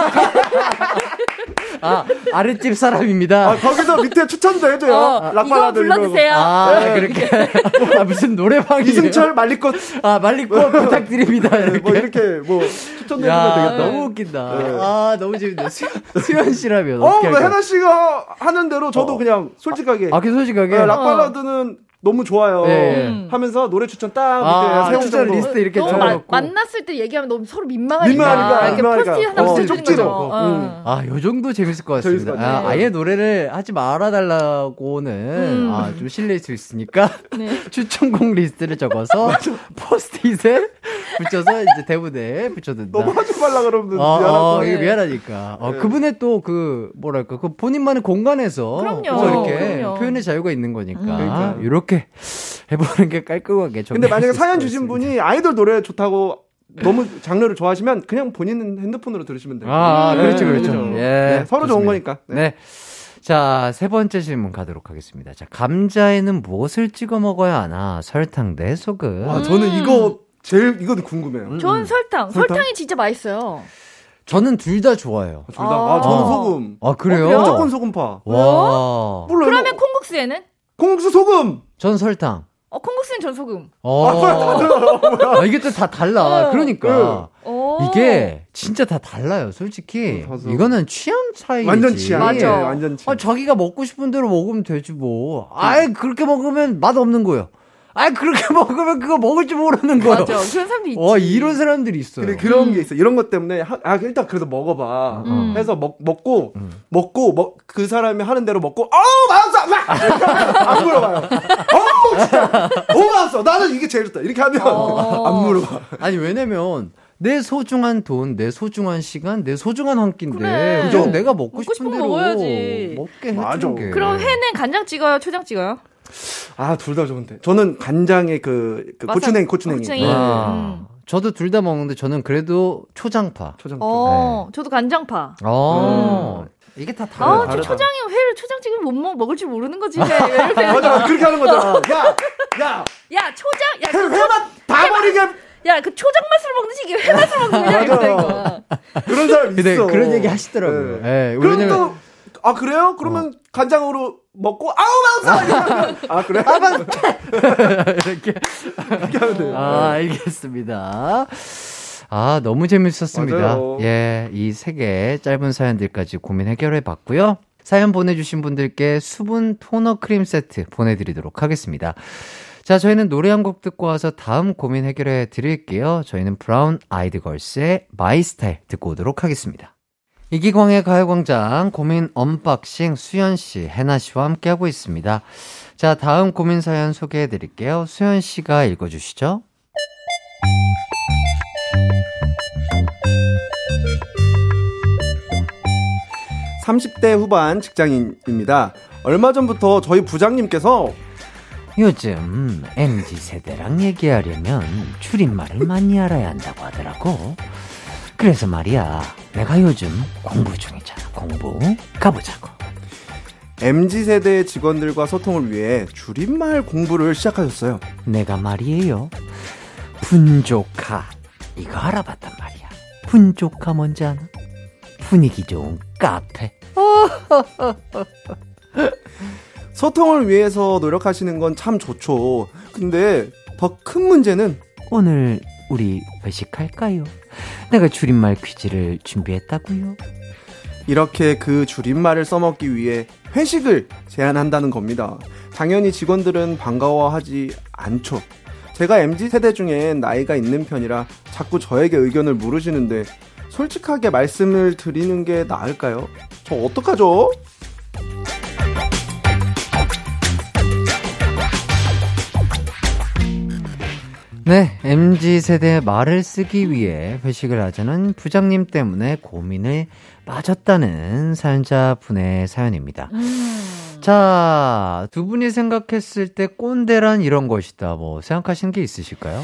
아, 아랫집 사람입니다. 아, 거기서 밑에 추천도 해줘요. 어, 거. 불러주세요. 아, 네. 그렇게. 아, 무슨 노래방이 이승철 말리꽃 아, 말리꽃 부탁드립니다. 네, 뭐 이렇게. 이렇게 뭐 추천도 해주면 야, 되겠다. 너무 웃긴다. 네. 아, 너무 재밌네. 수, 수현 씨라면. 어, 어떻게 뭐? 해나 씨가 하는 대로 저도 어. 그냥 솔직하게 아, 그 솔직하게. 네, 락발라드는 너무 좋아요. 네. 음. 하면서 노래 추천 딱 아, 세 곡 추천 정도. 리스트 이렇게 적어놓고. 만났을 때 얘기하면 너무 서로 민망하니까. 민망하니까, 이렇게 민망하니까. 포스트잇 하나 어, 붙여주는 쪽지로. 거죠. 어. 음. 아, 요 정도 재밌을 것 재밌을 같습니다. 것 아. 아예 노래를 하지 말아달라고는, 음. 아, 좀 실례일 수 있으니까, 네. 추천곡 리스트를 적어서, 포스트잇에 붙여서 이제 대부대에 붙여둔다. 너무 하지 말라 그러면 어, 미안하고. 어, 이게 미안하니까. 어, 네. 그분의 또 그, 뭐랄까, 그 본인만의 공간에서. 그럼요. 또 이렇게 그럼요. 표현의 자유가 있는 거니까. 그러니까요. 이렇게 해보는 게 깔끔하게 근데 만약에 사연 것 주신. 분이 아이돌 노래 좋다고 너무 장르를 좋아하시면 그냥 본인 핸드폰으로 들으시면 돼요. 아, 네, 그렇죠, 그렇죠. 그렇죠. 예. 네, 서로 좋은 좋습니다. 거니까. 네. 자, 세 번째 질문 가도록 하겠습니다. 자, 감자에는 무엇을 찍어 먹어야 하나? 설탕 대 소금. 와, 저는 이거 제일 이건 궁금해요. 음. 저는 설탕. 설탕? 설탕 이 진짜 맛있어요. 저는 둘 다 좋아해요. 둘 다. 아, 저는 아. 소금. 아, 그래요? 어? 무조건 소금파. 와. 몰라요. 그러면 콩국수에는? 콩국수 소금. 전 설탕. 어, 콩국수는 전 소금. 어. 아, 이게 또 다 달라. 어. 그러니까. 어. 이게 진짜 다 달라요, 솔직히. 음, 맞아. 이거는 취향 차이지. 완전 취향. 맞아. 네, 완전 취향. 아, 자기가 먹고 싶은 대로 먹으면 되지 뭐. 아이, 그렇게 먹으면 맛 없는 거예요. 아이, 그렇게 먹으면 그거 먹을 줄 모르는 거예요. 맞아. 그런 사람도 있지. 와, 이런 사람들이 있어요. 그래, 그런 게 있어. 이런 것 때문에 하- 아 일단 그래도 먹어봐. 음. 해서 먹 먹고 먹고 먹 그 사람이 하는 대로 먹고 어우 맛없어 막! 안 물어봐요. 어우 진짜 너무 맛없어. 나는 이게 제일 좋다. 이렇게 하면 어. 안 물어봐. 아니, 왜냐면, 내 소중한 돈, 내 소중한 시간, 내 소중한 한 끼인데, 그래. 그죠? 내가 먹고, 먹고 싶은 대로 먹어야지. 먹게. 해주는 게. 그럼 회는 간장 찍어요? 초장 찍어요? 아 둘 다 좋은데. 저는 간장에 그, 그 고추냉이 고추냉이. 고추냉이. 네. 아, 음. 저도 둘 다 먹는데, 저는 그래도 초장파. 초장. 어, 저도 간장파. 어. 이게 다 아, 달라요. 저 다르다. 초장이 회를 초장 찍으면 못 먹, 먹을 줄 모르는 거지. 회. 이렇게. 맞아 그렇게 하는 거잖아. 야 야. 야, 초장, 야, 회, 그 회만 다 버리게 야, 그 초장 맛을 먹는지 이게 회 맛을 먹는. 이거. 그런 사람 근데 있어. 그런 얘기 하시더라고요. 네. 예, 그럼 왜냐면- 또, 아, 그래요? 그러면 간장으로 먹고, 아우, 마우사! 아, 그래? 이렇게. 이렇게 하면 돼요. 아, 알겠습니다. 아, 너무 재밌었습니다. 맞아요. 예, 이 세 개의 짧은 사연들까지 고민 해결해 봤고요. 사연 보내주신 분들께 수분 토너 크림 세트 보내드리도록 하겠습니다. 자, 저희는 노래 한 곡 듣고 와서 다음 고민 해결해 드릴게요. 저희는 브라운 아이드 걸스의 My Style 듣고 오도록 하겠습니다. 이기광의 가요광장 고민 unboxing 수연씨, 해나씨와 함께하고 있습니다. 자, 다음 고민 사연 소개해 드릴게요. 수연씨가 읽어주시죠. 30대 후반 직장인입니다. 얼마 전부터 저희 부장님께서 요즘 MZ 세대랑 얘기하려면 줄임말을 많이 알아야 한다고 하더라고. 그래서 말이야, 내가 요즘 공부 중이잖아. 공부 가보자고. MZ세대 직원들과 소통을 위해 줄임말 공부를 시작하셨어요. 내가 말이에요. 분조카 이거 알아봤단 말이야. 분조카 뭔지 아나? 분위기 좋은 카페. 소통을 위해서 노력하시는 건 참 좋죠. 근데 더 큰 문제는 오늘 우리 회식할까요? 내가 줄임말 퀴즈를 준비했다고요. 이렇게 그 줄임말을 써먹기 위해 회식을 제안한다는 겁니다. 당연히 직원들은 반가워하지 않죠. 제가 MZ 세대 중에 나이가 있는 편이라 자꾸 저에게 의견을 물으시는데 솔직하게 말씀을 드리는 게 나을까요? 저 어떡하죠? 네, MZ 세대의 말을 쓰기 위해 회식을 하자는 부장님 때문에 고민을 빠졌다는 사연자 분의 사연입니다. 음. 자, 두 분이 생각했을 때 꼰대란 이런 것이다. 뭐 생각하시는 게 있으실까요?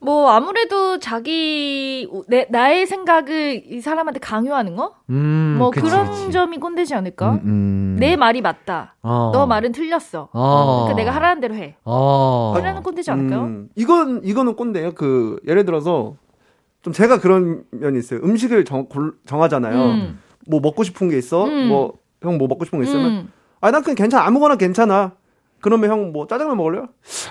뭐 아무래도 자기 내 나의 생각을 이 사람한테 강요하는 거? 음, 뭐 그치, 그런 그치. 점이 꼰대지 않을까? 음, 음. 내 말이 맞다. 어. 너 말은 틀렸어. 어. 그러니까 내가 하라는 대로 해. 어. 이러는 꼰대지 않을까요? 음, 이건 이거는 꼰대예요. 그 예를 들어서 좀 제가 그런 면이 있어요. 음식을 정, 골- 정하잖아요. 음. 뭐 먹고 싶은 게 있어? 음. 뭐형 뭐 먹고 싶은 거 있으면 음. 아 난 그냥 괜찮아 아무거나 괜찮아. 그러면 형 뭐 짜장면 먹을래요?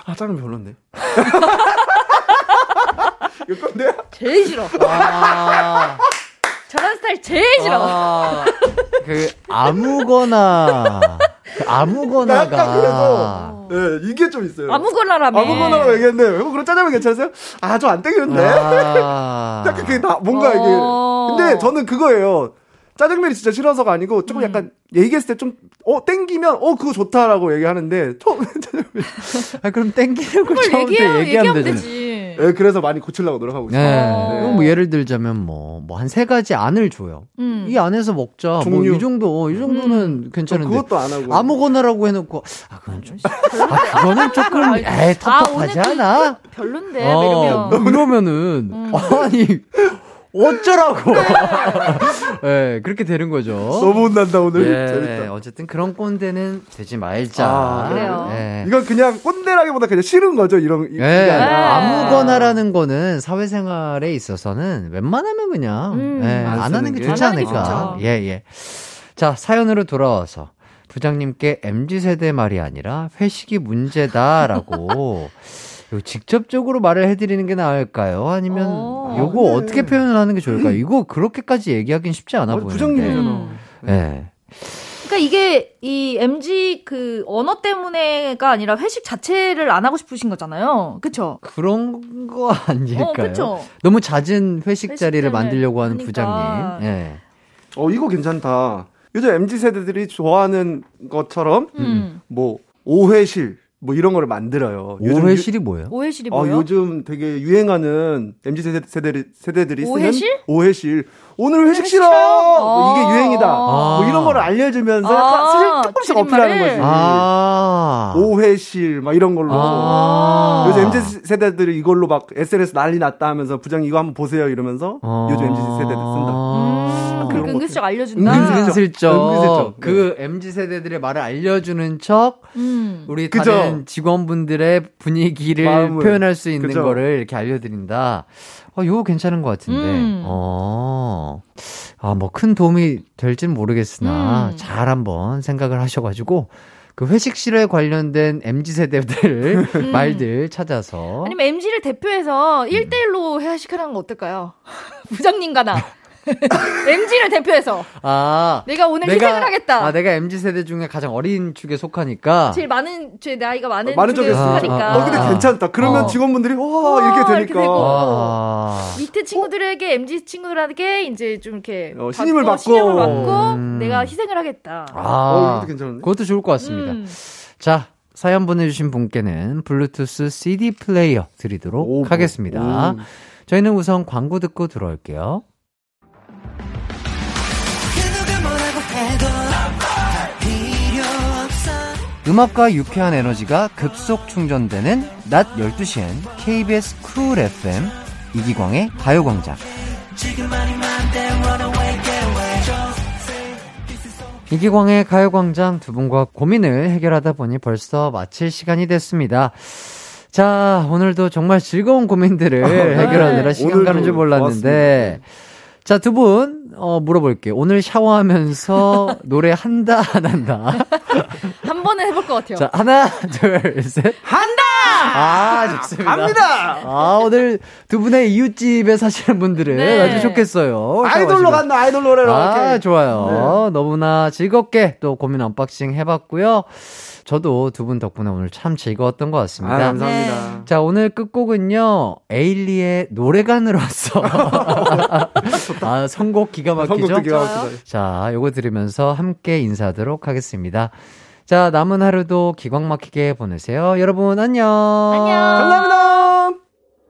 아 짜장면 별론데. 이거 꼰대야? 제일 싫어. 아. 저런 스타일 제일 싫어. 아, 그 아무거나 그나 아무거나가 약간 그래서 예 이게 좀 있어요. 아무거나라며. 아무거나라고 얘기했는데 형 그럼 짜장면 괜찮으세요? 아 저 안 땡기는데. 아. 약간 그게 나 뭔가 이게 어. 근데 저는 그거예요. 짜장면이 진짜 싫어서가 아니고 조금 약간 얘기했을 때 좀 어 땡기면 어 그거 좋다라고 얘기하는데 처음에 짜장면 아, 그럼 땡기는 걸 그걸 처음부터 얘기하면. 되지. 예, 그래서 많이 고치려고 노력하고 있어요. 네. 어. 이거 뭐 예를 들자면 뭐, 뭐 한 세 가지 안을 줘요. 음. 이 안에서 먹자. 뭐. 이 정도, 이 정도는 괜찮은데. 그것도 안 하고 아무거나라고 해놓고, 아, 그건 좀, 아, 그거는 조금, 에이, 텁텁하지 아, 오늘 않아? 별론데 어, 이러면. 이러면은, 음. 아니, 어쩌라고. 예, 그렇게 되는 거죠. 너무 혼난다 오늘. 예, 재밌다. 어쨌든 그런 꼰대는 되지 말자. 아, 그래요. 예. 이건 그냥 꼰대라기보다 그냥 싫은 거죠. 이런 예, 아니라. 아무거나라는 거는 사회생활에 있어서는 웬만하면 그냥 음. 예, 안 안 하는 게. 좋지 않을까. 예, 예. 자, 사연으로 돌아와서 부장님께 MZ세대 말이 아니라 회식이 문제다라고 직접적으로 말을 해드리는 게 나을까요? 아니면 어. 요거 네. 어떻게 표현을 하는 게 좋을까요? 이거 그렇게까지 얘기하긴 쉽지 않아 보이는데. 부장님이잖아. 음. 예. 그러니까 이게 이 MG 그 언어 때문에가 아니라 회식 자체를 안 하고 싶으신 거잖아요. 그쵸? 그런 거 아닐까요? 어, 그쵸? 너무 잦은 회식 회식 자리를 만들려고 하는 하니까. 부장님. 예. 어 이거 괜찮다. 요즘 mz 세대들이 좋아하는 것처럼 음. 뭐 오회실 뭐 이런 거를 만들어요. 요즘 오회실이 뭐예요? 오해실이 어, 뭐예요? 요즘 되게 유행하는 MZ 세대, 세대들이, 세대들이 쓰는 오해실? 오해실. 오늘 회식 싫어. 뭐 이게 아. 유행이다. 아. 뭐 이런 거를 알려주면서 아, 약간 슬 조금씩? 어필하는 거지. 아. 오회실 막 이런 걸로. 아. 요즘 MZ 세대들이 이걸로 막 SNS 난리 났다 하면서 부장 이거 한번 보세요 이러면서 어. 요즘 MZ 세대들 쓴다. 음, 그런 그 은근슬쩍 알려준다. 은근슬쩍. 은근슬쩍 은근슬쩍. 그 MZ 세대들의 말을 알려주는 척 음. 우리. 다른 직원분들의 분위기를 마음을. 표현할 수 있는 그죠. 거를 이렇게 알려드린다. 어, 이거 괜찮은 것 같은데. 음. 어. 아, 뭐 큰 도움이 될지는 모르겠으나 음. 잘 한번 생각을 하셔가지고 그 회식실에 관련된 MZ 세대들 음. 말들 찾아서 아니면 MG를 대표해서 1대1로 회식하는 거 어떨까요? 부장님과 나. MG를 대표해서. 아 내가 오늘 희생을 하겠다. 아, 내가 MZ 세대 중에 가장 어린 축에 속하니까 제일 많은, 제 나이가 많은 많은 쪽에 속하니까. 아, 어 근데 괜찮다. 그러면 어. 직원분들이 와 와, 이렇게 이렇게 되니까. 되고. 아. 밑에 친구들에게 MG 친구들에게 이제 좀 이렇게 어, 신임을 받고. 신임을 받고 음. 내가 희생을 하겠다. 어, 아, 이것도 괜찮은데. 그것도 좋을 것 같습니다. 음. 자, 사연 보내주신 분께는 블루투스 CD 플레이어 드리도록 오, 하겠습니다. 오. 저희는 우선 광고 듣고 들어올게요. 음악과 유쾌한 에너지가 급속 충전되는 낮 12시엔 KBS 쿨 FM 이기광의 가요광장. 이기광의 가요광장 두 분과 고민을 해결하다 보니 벌써 마칠 시간이 됐습니다. 자, 오늘도 정말 즐거운 고민들을 해결하느라 시간 가는 줄 몰랐는데. 자, 두 분, 어, 물어볼게요. 오늘 샤워하면서 노래 한다, 안 한다? 한 번은 해볼 것 같아요. 자, 하나, 둘, 셋. 한다! 아, 좋습니다. 갑니다. 아, 오늘 두 분의 이웃집에 사시는 분들은 네. 아주 좋겠어요. 아이돌로. 간다, 아이돌 노래로. 아, 오케이. 좋아요. 너무나 즐겁게 또 고민 unboxing 해봤고요. 저도 두 분 덕분에 오늘 참 즐거웠던 것 아, 같습니다. 감사합니다. 자, 오늘 끝곡은요, 에일리의 노래간으로 왔어. 아, 선곡 기가 막히죠? 기가. 자, 요거 들으면서 함께 인사하도록 하겠습니다. 자, 남은 하루도 기광 막히게 보내세요. 여러분, 안녕. 안녕. 감사합니다.